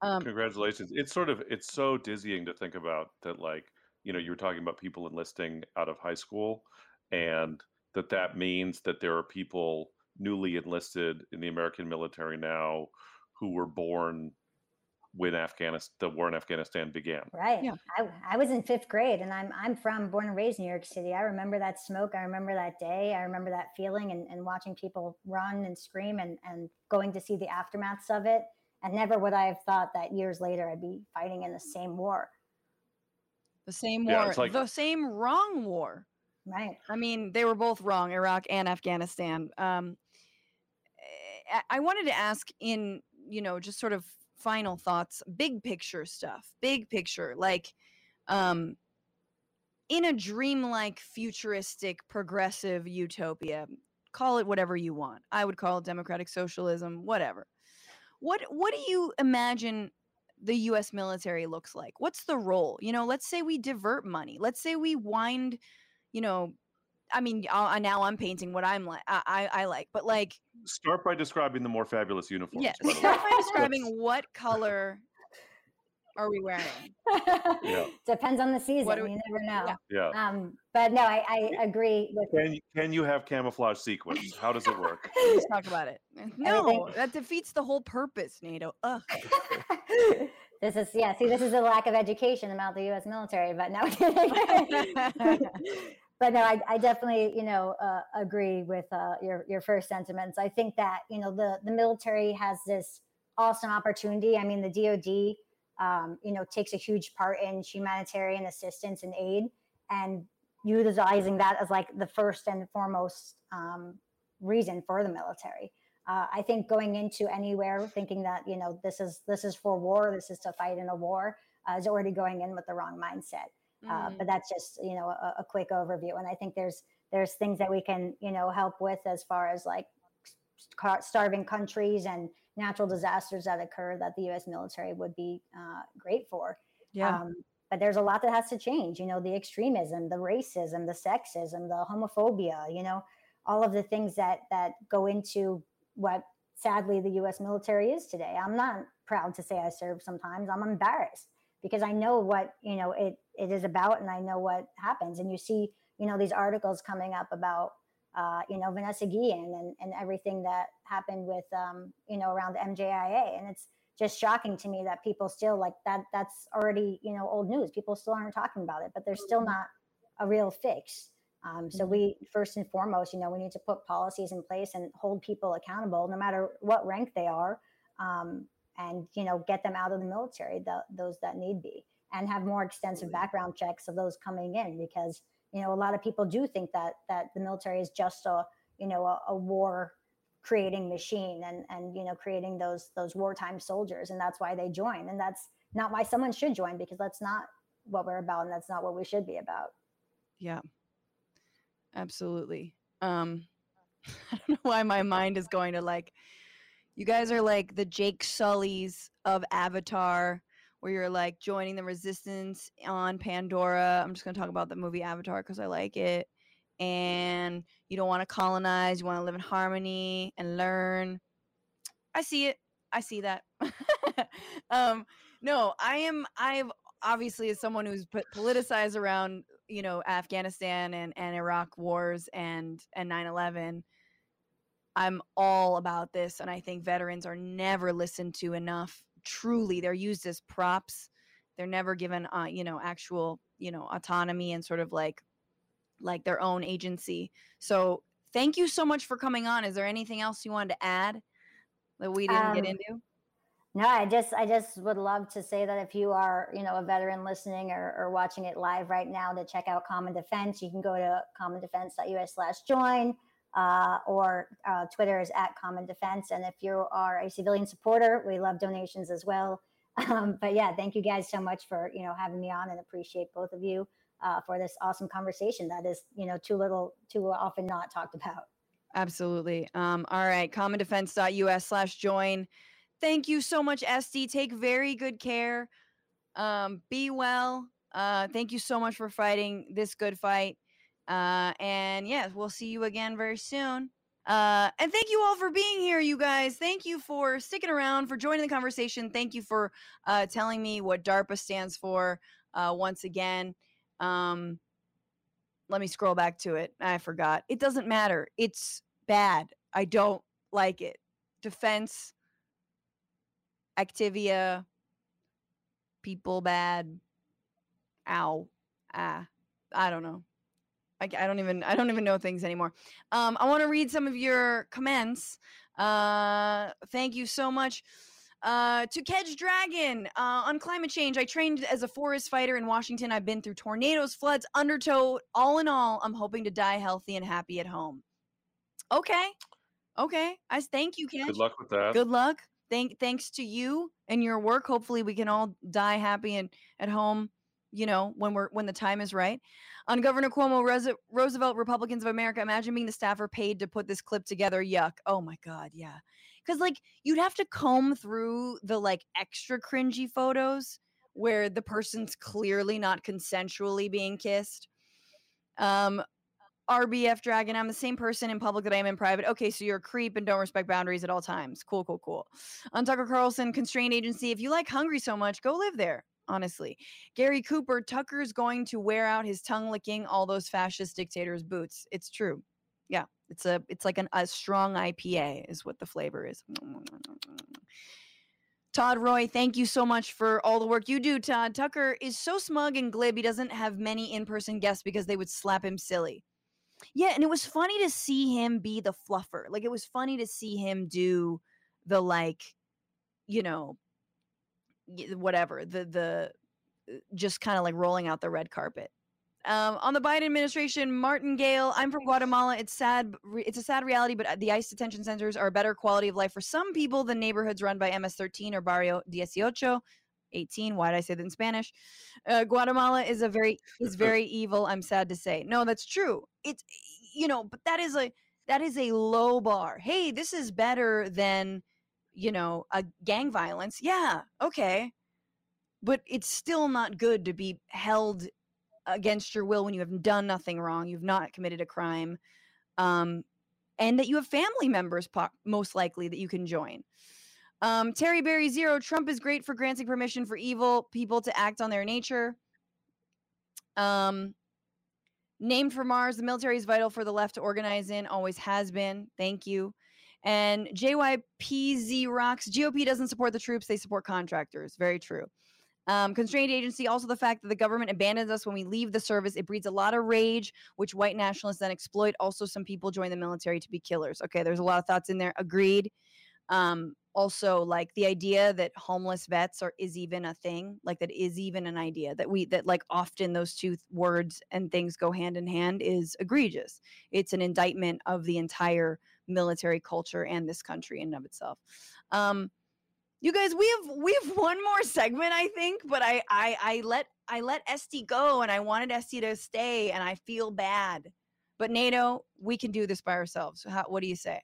Um, Congratulations! It's sort of it's so dizzying to think about that. Like you know, you were talking about people enlisting out of high school, and that that means that there are people newly enlisted in the American military now who were born when Afghanistan, the war in Afghanistan began. Right. Yeah. I, I was in fifth grade, and I'm I'm from born and raised in New York City. I remember that smoke. I remember that day. I remember that feeling, and, and watching people run and scream, and and going to see the aftermaths of it. And never would I have thought that years later I'd be fighting in the same war. The same war, yeah, like, the same wrong war. Right. I mean, they were both wrong, Iraq and Afghanistan. Um, eh, I wanted to ask in you know just sort of final thoughts, big picture stuff, big picture, like um, in a dreamlike, futuristic, progressive utopia. Call it whatever you want. I would call it democratic socialism, whatever. What what do you imagine the US military looks like? What's the role? You know, let's say we divert money. Let's say we wind, you know, I mean, I'll, now I'm painting what I'm like. I, I, I like, but like. Start by describing the more fabulous uniforms. Yes. Yeah. Start by describing what color are we wearing? yeah. [LAUGHS] Depends on the season. We, you never know. Yeah. yeah. Um, but no, I, I agree with. Can you, can you have camouflage sequins? How does it work? [LAUGHS] Let's talk about it. [LAUGHS] No, that defeats the whole purpose, Nato. Ugh. this is yeah. See, this is a lack of education about the U.S. military. But no but no, I, I definitely, you know, uh, agree with uh, your your first sentiments. I think that you know the the military has this awesome opportunity. I mean, the DoD, um, you know, takes a huge part in humanitarian assistance and aid, and utilizing that as like the first and foremost um, reason for the military. Uh, I think going into anywhere thinking that you know this is this is for war, this is to fight in a war, uh, is already going in with the wrong mindset. Uh, mm. but that's just you know a, a, quick overview. And i think there's there's things that we can you know help with as far as like starving countries and natural disasters that occur that the us military would be uh, great for. Yeah. Um, but there's a lot that has to change you know the extremism the racism the sexism the homophobia you know all of the things that that go into what sadly the us military is today. I'm not proud to say i serve sometimes. I'm embarrassed because I know what you know it it is about, and I know what happens. And you see, you know, these articles coming up about uh, you know Vanessa Guillen and and everything that happened with um, you know around the MJIA, and it's just shocking to me that people still like that. That's already you know old news. People still aren't talking about it, but there's still mm-hmm. not a real fix. Um, so mm-hmm. we first and foremost, you know, we need to put policies in place and hold people accountable, no matter what rank they are, um, and you know get them out of the military the, those that need be and have more extensive background checks of those coming in because you know a lot of people do think that that the military is just a you know a, a war creating machine and and you know creating those those wartime soldiers and that's why they join and that's not why someone should join because that's not what we're about and that's not what we should be about Yeah. Absolutely. Um [LAUGHS] I don't know why my mind is going to like you guys are like the Jake Sullys of Avatar where you're like joining the resistance on Pandora. I'm just going to talk about the movie Avatar cuz I like it. And you don't want to colonize, you want to live in harmony and learn. I see it. I see that. [LAUGHS] um no, I am I've obviously as someone who's put politicized around you know Afghanistan and, and Iraq wars and and 9/11 I'm all about this and I think veterans are never listened to enough truly they're used as props. They're never given uh, you know actual you know autonomy and sort of like like their own agency. So thank you so much for coming on. Is there anything else you wanted to add that we didn't um, get into? no, I just I just would love to say that if you are, you know, a veteran listening or, or watching it live right now to check out Common Defense, you can go to commondefense.us slash join uh, or uh, Twitter is at Common Defense. And if you are a civilian supporter, we love donations as well. [LAUGHS] Um, but yeah, thank you guys so much for, you know, having me on and appreciate both of you uh, for this awesome conversation that is, you know, too little, too often not talked about. Absolutely. Um, all right. Commondefense.us slash join. Thank you so much, Esti. Take very good care. Um, be well. Uh, thank you so much for fighting this good fight. Uh, and yeah, we'll see you again very soon. Uh, and thank you all for being here, you guys. Thank you for sticking around, for joining the conversation. Thank you for uh, telling me what DARPA stands for uh, once again. Um, let me scroll back to it. I forgot. It doesn't matter. It's bad. I don't like it. Defense Activia, people bad, ow, ah, I don't know. I, I don't even I don't even know things anymore. Um, I want to read some of your comments. Uh, thank you so much. Uh, to Kedge Dragon uh, on climate change. I trained as a forest fighter in Washington. I've been through tornadoes, floods, undertow. All in all, I'm hoping to die healthy and happy at home. Okay, okay. I thank you, Kedge. Good luck with that. Good luck thank thanks to you and your work hopefully we can all die happy and at home you know when we're when the time is right on governor cuomo roosevelt republicans of america imagine being the staffer paid to put this clip together yuck oh my god yeah because like you'd have to comb through the like extra cringy photos where the person's clearly not consensually being kissed um RBF Dragon, I'm the same person in public that I am in private. Okay, so you're a creep and don't respect boundaries at all times. Cool, cool, cool. On Tucker Carlson, constrained agency. If you like Hungary so much, go live there. Honestly, Gary Cooper, Tucker's going to wear out his tongue licking all those fascist dictators' boots. It's true. Yeah, it's a it's like an, a strong IPA is what the flavor is. Todd Roy, thank you so much for all the work you do, Todd. Tucker is so smug and glib, he doesn't have many in person guests because they would slap him silly. Yeah, and it was funny to see him be the fluffer. Like it was funny to see him do the like, you know, whatever the the uh, just kind of like rolling out the red carpet. Um, on the Biden administration, Martingale. I'm from Guatemala. It's sad. It's a sad reality, but uh, the ICE detention centers are a better quality of life for some people than neighborhoods run by MS-13 or Barrio 18. 18. Why did I say that in Spanish? Uh, Guatemala is a very is [LAUGHS] very evil. I'm sad to say. No, that's true. It's you know, but that is a that is a low bar. Hey, this is better than you know a gang violence. Yeah, okay, but it's still not good to be held against your will when you have done nothing wrong. You've not committed a crime. Um, and that you have family members, po- most likely, that you can join. Um, Terry Berry Zero, Trump is great for granting permission for evil people to act on their nature. Um, named for Mars, the military is vital for the left to organize in, always has been. Thank you. And JYPZ rocks. GOP doesn't support the troops, they support contractors. Very true. Um, constrained agency, also the fact that the government abandons us when we leave the service, it breeds a lot of rage, which white nationalists then exploit. Also, some people join the military to be killers. Okay, there's a lot of thoughts in there. Agreed. Um, also like the idea that homeless vets are is even a thing like that is even an idea that we that like often those two words and things go hand in hand is egregious it's an indictment of the entire military culture and this country in and of itself um you guys we have we have one more segment i think but i i i let I let Esti go and I wanted Esti to stay and I feel bad. But Nato, we can do this by ourselves. How, what do you say?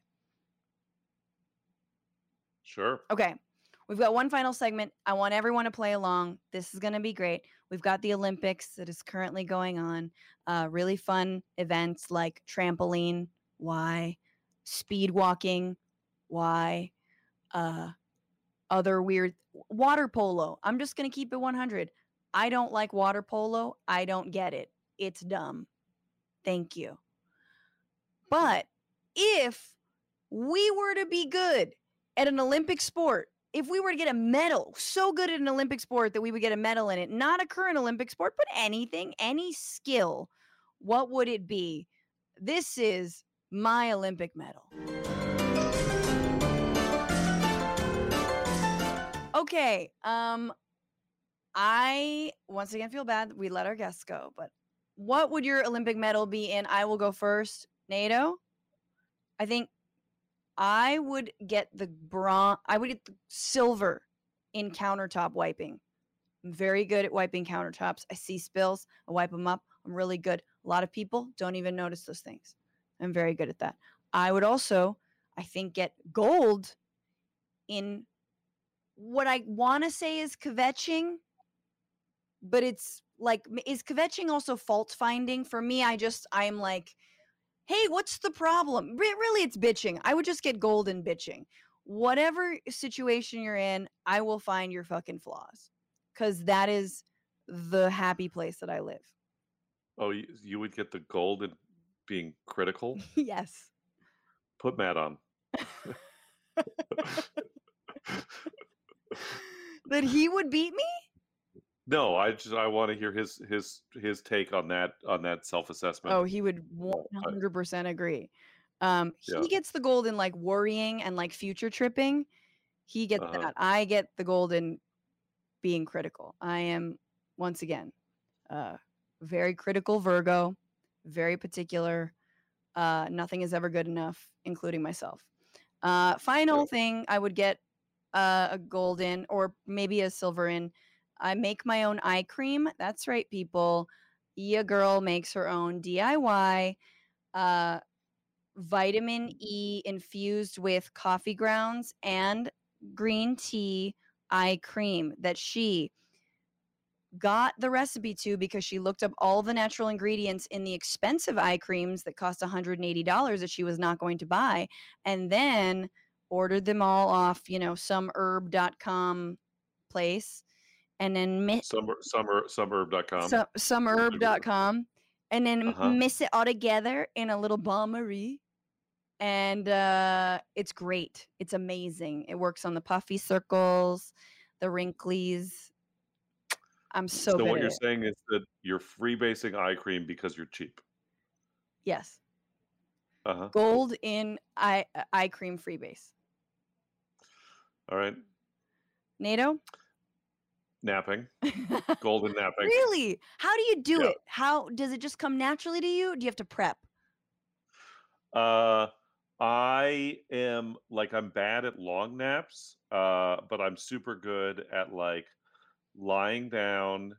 Sure. Okay. We've got one final segment. I want everyone to play along. This is going to be great. We've got the Olympics that is currently going on. Uh, really fun events like trampoline. Why? Speed walking. Why? Uh, other weird water polo. I'm just going to keep it 100. I don't like water polo. I don't get it. It's dumb. Thank you. But if we were to be good at an Olympic sport, if we were to get a medal, so good at an Olympic sport that we would get a medal in it, not a current Olympic sport, but anything, any skill, what would it be? This is my Olympic medal. Okay. Um I once again feel bad we let our guests go, but what would your Olympic medal be in? I will go first. Nato. I think I would get the bronze. I would get the silver in countertop wiping. I'm very good at wiping countertops. I see spills, I wipe them up. I'm really good. A lot of people don't even notice those things. I'm very good at that. I would also, I think, get gold in what I want to say is kvetching, but it's like, is kvetching also fault finding? For me, I just, I'm like, hey, what's the problem? Re- really, it's bitching. I would just get gold in bitching. Whatever situation you're in, I will find your fucking flaws because that is the happy place that I live. Oh, you would get the gold in being critical. [LAUGHS] yes. Put Matt on. [LAUGHS] that he would beat me? No, I just I want to hear his his his take on that on that self assessment. Oh, he would 100% agree. Um, he Yeah. gets the gold in like worrying and like future tripping. He gets Uh-huh. that. I get the gold in being critical. I am once again uh very critical Virgo, very particular. Uh nothing is ever good enough, including myself. Uh final thing I would get uh, a gold in or maybe a silver in. I make my own eye cream. That's right, people. Ia girl makes her own DIY uh, vitamin E infused with coffee grounds and green tea eye cream that she got the recipe to because she looked up all the natural ingredients in the expensive eye creams that cost $180 that she was not going to buy and then ordered them all off, you know, some herb.com place and then mi- Summer summer suburb.com. some someherb.com and then Uh-huh. mix it all together in a little bain marie and uh it's great it's amazing it works on the puffy circles the wrinklies i'm so, so what at you're saying is that you're freebasing eye cream because you're cheap. yes Uh-huh. gold in eye uh, eye cream freebase All right. nato Napping. [LAUGHS] Golden napping. really how do you do Yeah. it how does it just come naturally to you do you have to prep Uh I am like I'm bad at long naps, uh, but I'm super good at like lying down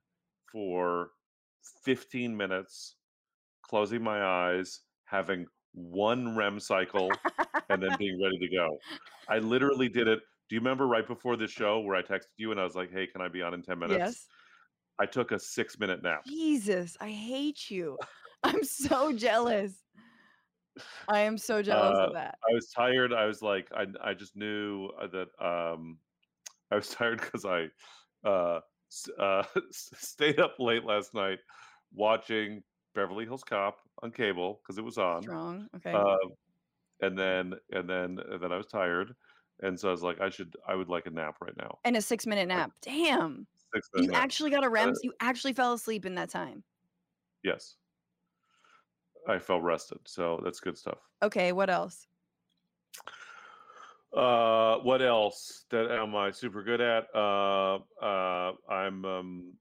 for 15 minutes, closing my eyes, having one REM cycle, and then being ready to go. I literally did it. Do you remember right before the show where I texted you and I was like, "Hey, can I be on in 10 minutes?" yes I took a 6-minute nap. jesus i hate you [LAUGHS] [LAUGHS] i'm so jealous i am so jealous Uh, of that I was tired. I was like, I I just knew uh, that um, I was [LAUGHS] tired because I uh, uh, [LAUGHS] stayed up late last night watching Beverly Hills Cop on cable because it was on. strong okay Um, and then and then and then I was tired, and so I was like, I should I would like a nap right now. and a six minute nap damn Six minute you nap. actually got a rem Uh, you actually fell asleep in that time Yes, I felt rested, so that's good stuff. okay what else Uh, what else that am I super good at? Uh, uh, I'm um,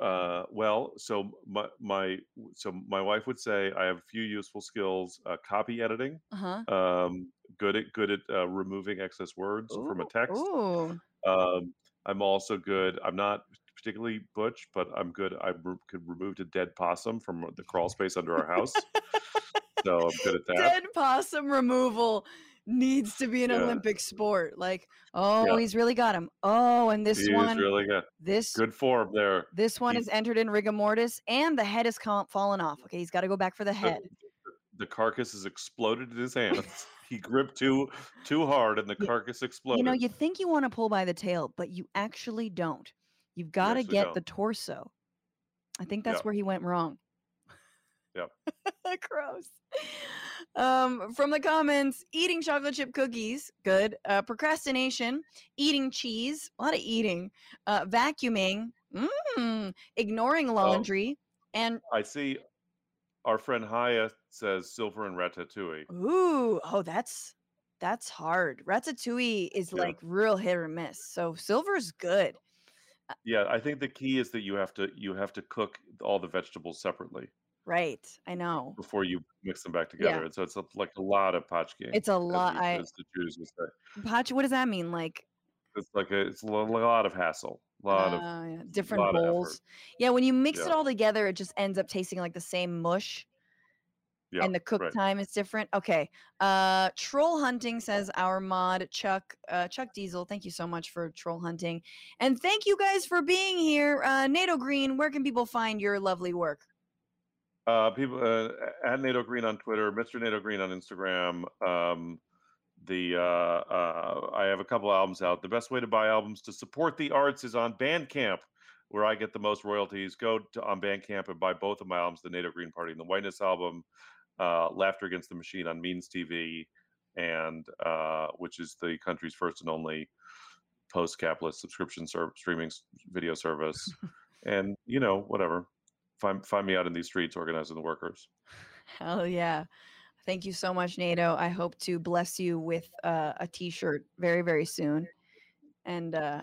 uh, well. So my my so my wife would say I have a few useful skills: uh, copy editing, uh-huh um, good at good at uh, removing excess words from a text. Ooh. Um, I'm also good. I'm not particularly butch, but I'm good. I re- could remove a dead possum from the crawl space under our house, [LAUGHS] so I'm good at that. Dead possum removal needs to be an Yeah. Olympic sport. Like, oh, Yeah. he's really got him. Oh, and this He's one, really good. this Good form there. this one He- is entered in rigor mortis, and the head is fallen off. Okay, he's got to go back for the the, head. the carcass has exploded in his hands. [LAUGHS] he gripped too too hard, and the Yeah, carcass exploded. You know, you think you want to pull by the tail, but you actually don't. You've got to get don't. the torso. I think that's Yeah. where he went wrong. Yep. [LAUGHS] Gross. Um, from the comments, eating chocolate chip cookies, good. Uh, procrastination, eating cheese, a lot of eating, uh, vacuuming, mm, ignoring Oh. laundry, and I see. Our friend Haya says silver and ratatouille. ooh, oh, that's that's hard. Ratatouille is Yeah. like real hit or miss. So silver's good. Yeah, I think the key is that you have to you have to cook all the vegetables separately Right. I know. before you mix them back Yeah. together. And so it's a, like a lot of potchking. It's a lot. I as the Jews would say. Pachi, what does that mean? Like It's like a, it's a lot of hassle, a lot of uh, yeah, different lot of bowls. Yeah, when you mix it all together, it just ends up tasting like the same mush. yeah, and the cook right. time is different. Okay. Uh troll hunting says our mod Chuck uh Chuck Diesel. Thank you so much for troll hunting. And thank you guys for being here. Uh Nato Green, where can people find your lovely work? Uh, people uh, at Nato Green on Twitter, Mr. Nato Green on Instagram. Um, the uh, uh, I have a couple albums out. The best way to buy albums to support the arts is on Bandcamp, where I get the most royalties. Go to on Bandcamp and buy both of my albums: the Nato Green Party and the Whiteness album, uh, Laughter Against the Machine on Means TV, and uh, which is the country's first and only post-capitalist subscription ser- streaming s- video service. [LAUGHS] and you know, whatever. Find find me out in these streets organizing the workers. Hell yeah. Thank you so much, Nato. I hope to bless you with uh, a t-shirt very, very soon. And uh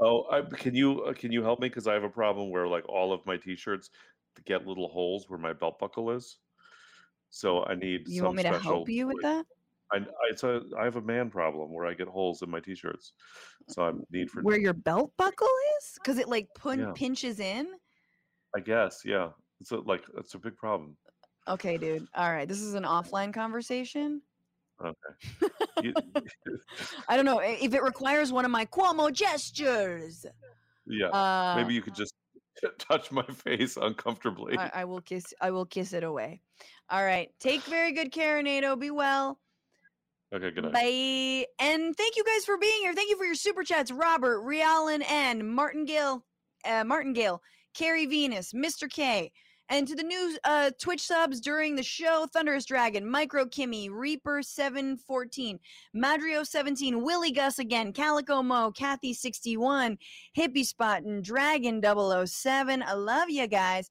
Oh, I, can you uh, can you help me? Because I have a problem where like all of my T-shirts get little holes where my belt buckle is. So I need. you want me to help you with that? I, I it's a I have a man problem where I get holes in my T-shirts, so I need for. Where your belt buckle is? Because it like pun- Yeah. pinches in. I guess yeah. It's a, like it's a big problem. Okay, dude. All right. This is an offline conversation. Okay. You- [LAUGHS] I don't know if it requires one of my Cuomo gestures. yeah. Uh, Maybe you could just [LAUGHS] touch my face uncomfortably. I, I will kiss. I will kiss it away. All right. Take very good care, Nato. Be well. okay. Good night. Bye. And thank you guys for being here. Thank you for your super chats, Robert, Rialan and Martin Gale, uh, Martin Gale, Carrie Venus, Mr. K. And to the new uh, Twitch subs during the show, Thunderous Dragon, Micro Kimmy, Reaper 714, Madrio 17, Willie Gus again, Calico Mo, Kathy 61, Hippie Spot, and Dragon 007. I love you guys.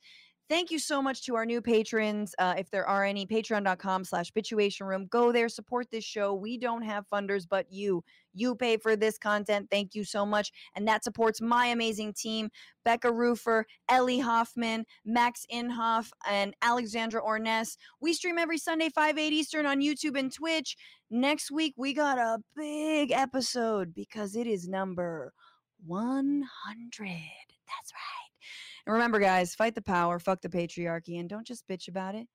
Thank you so much to our new patrons. Uh, if there are any, patreon.com slash situation room. Go there, support this show. We don't have funders, but you. You pay for this content. Thank you so much. And that supports my amazing team Becca Rufer, Ellie Hoffman, Max Inhoff, and Alexandra Orness. We stream every Sunday, 5, 8 Eastern on YouTube and Twitch. Next week, we got a big episode because it is number 100. That's right. And remember, guys, fight the power, fuck the patriarchy, and don't just bitch about it.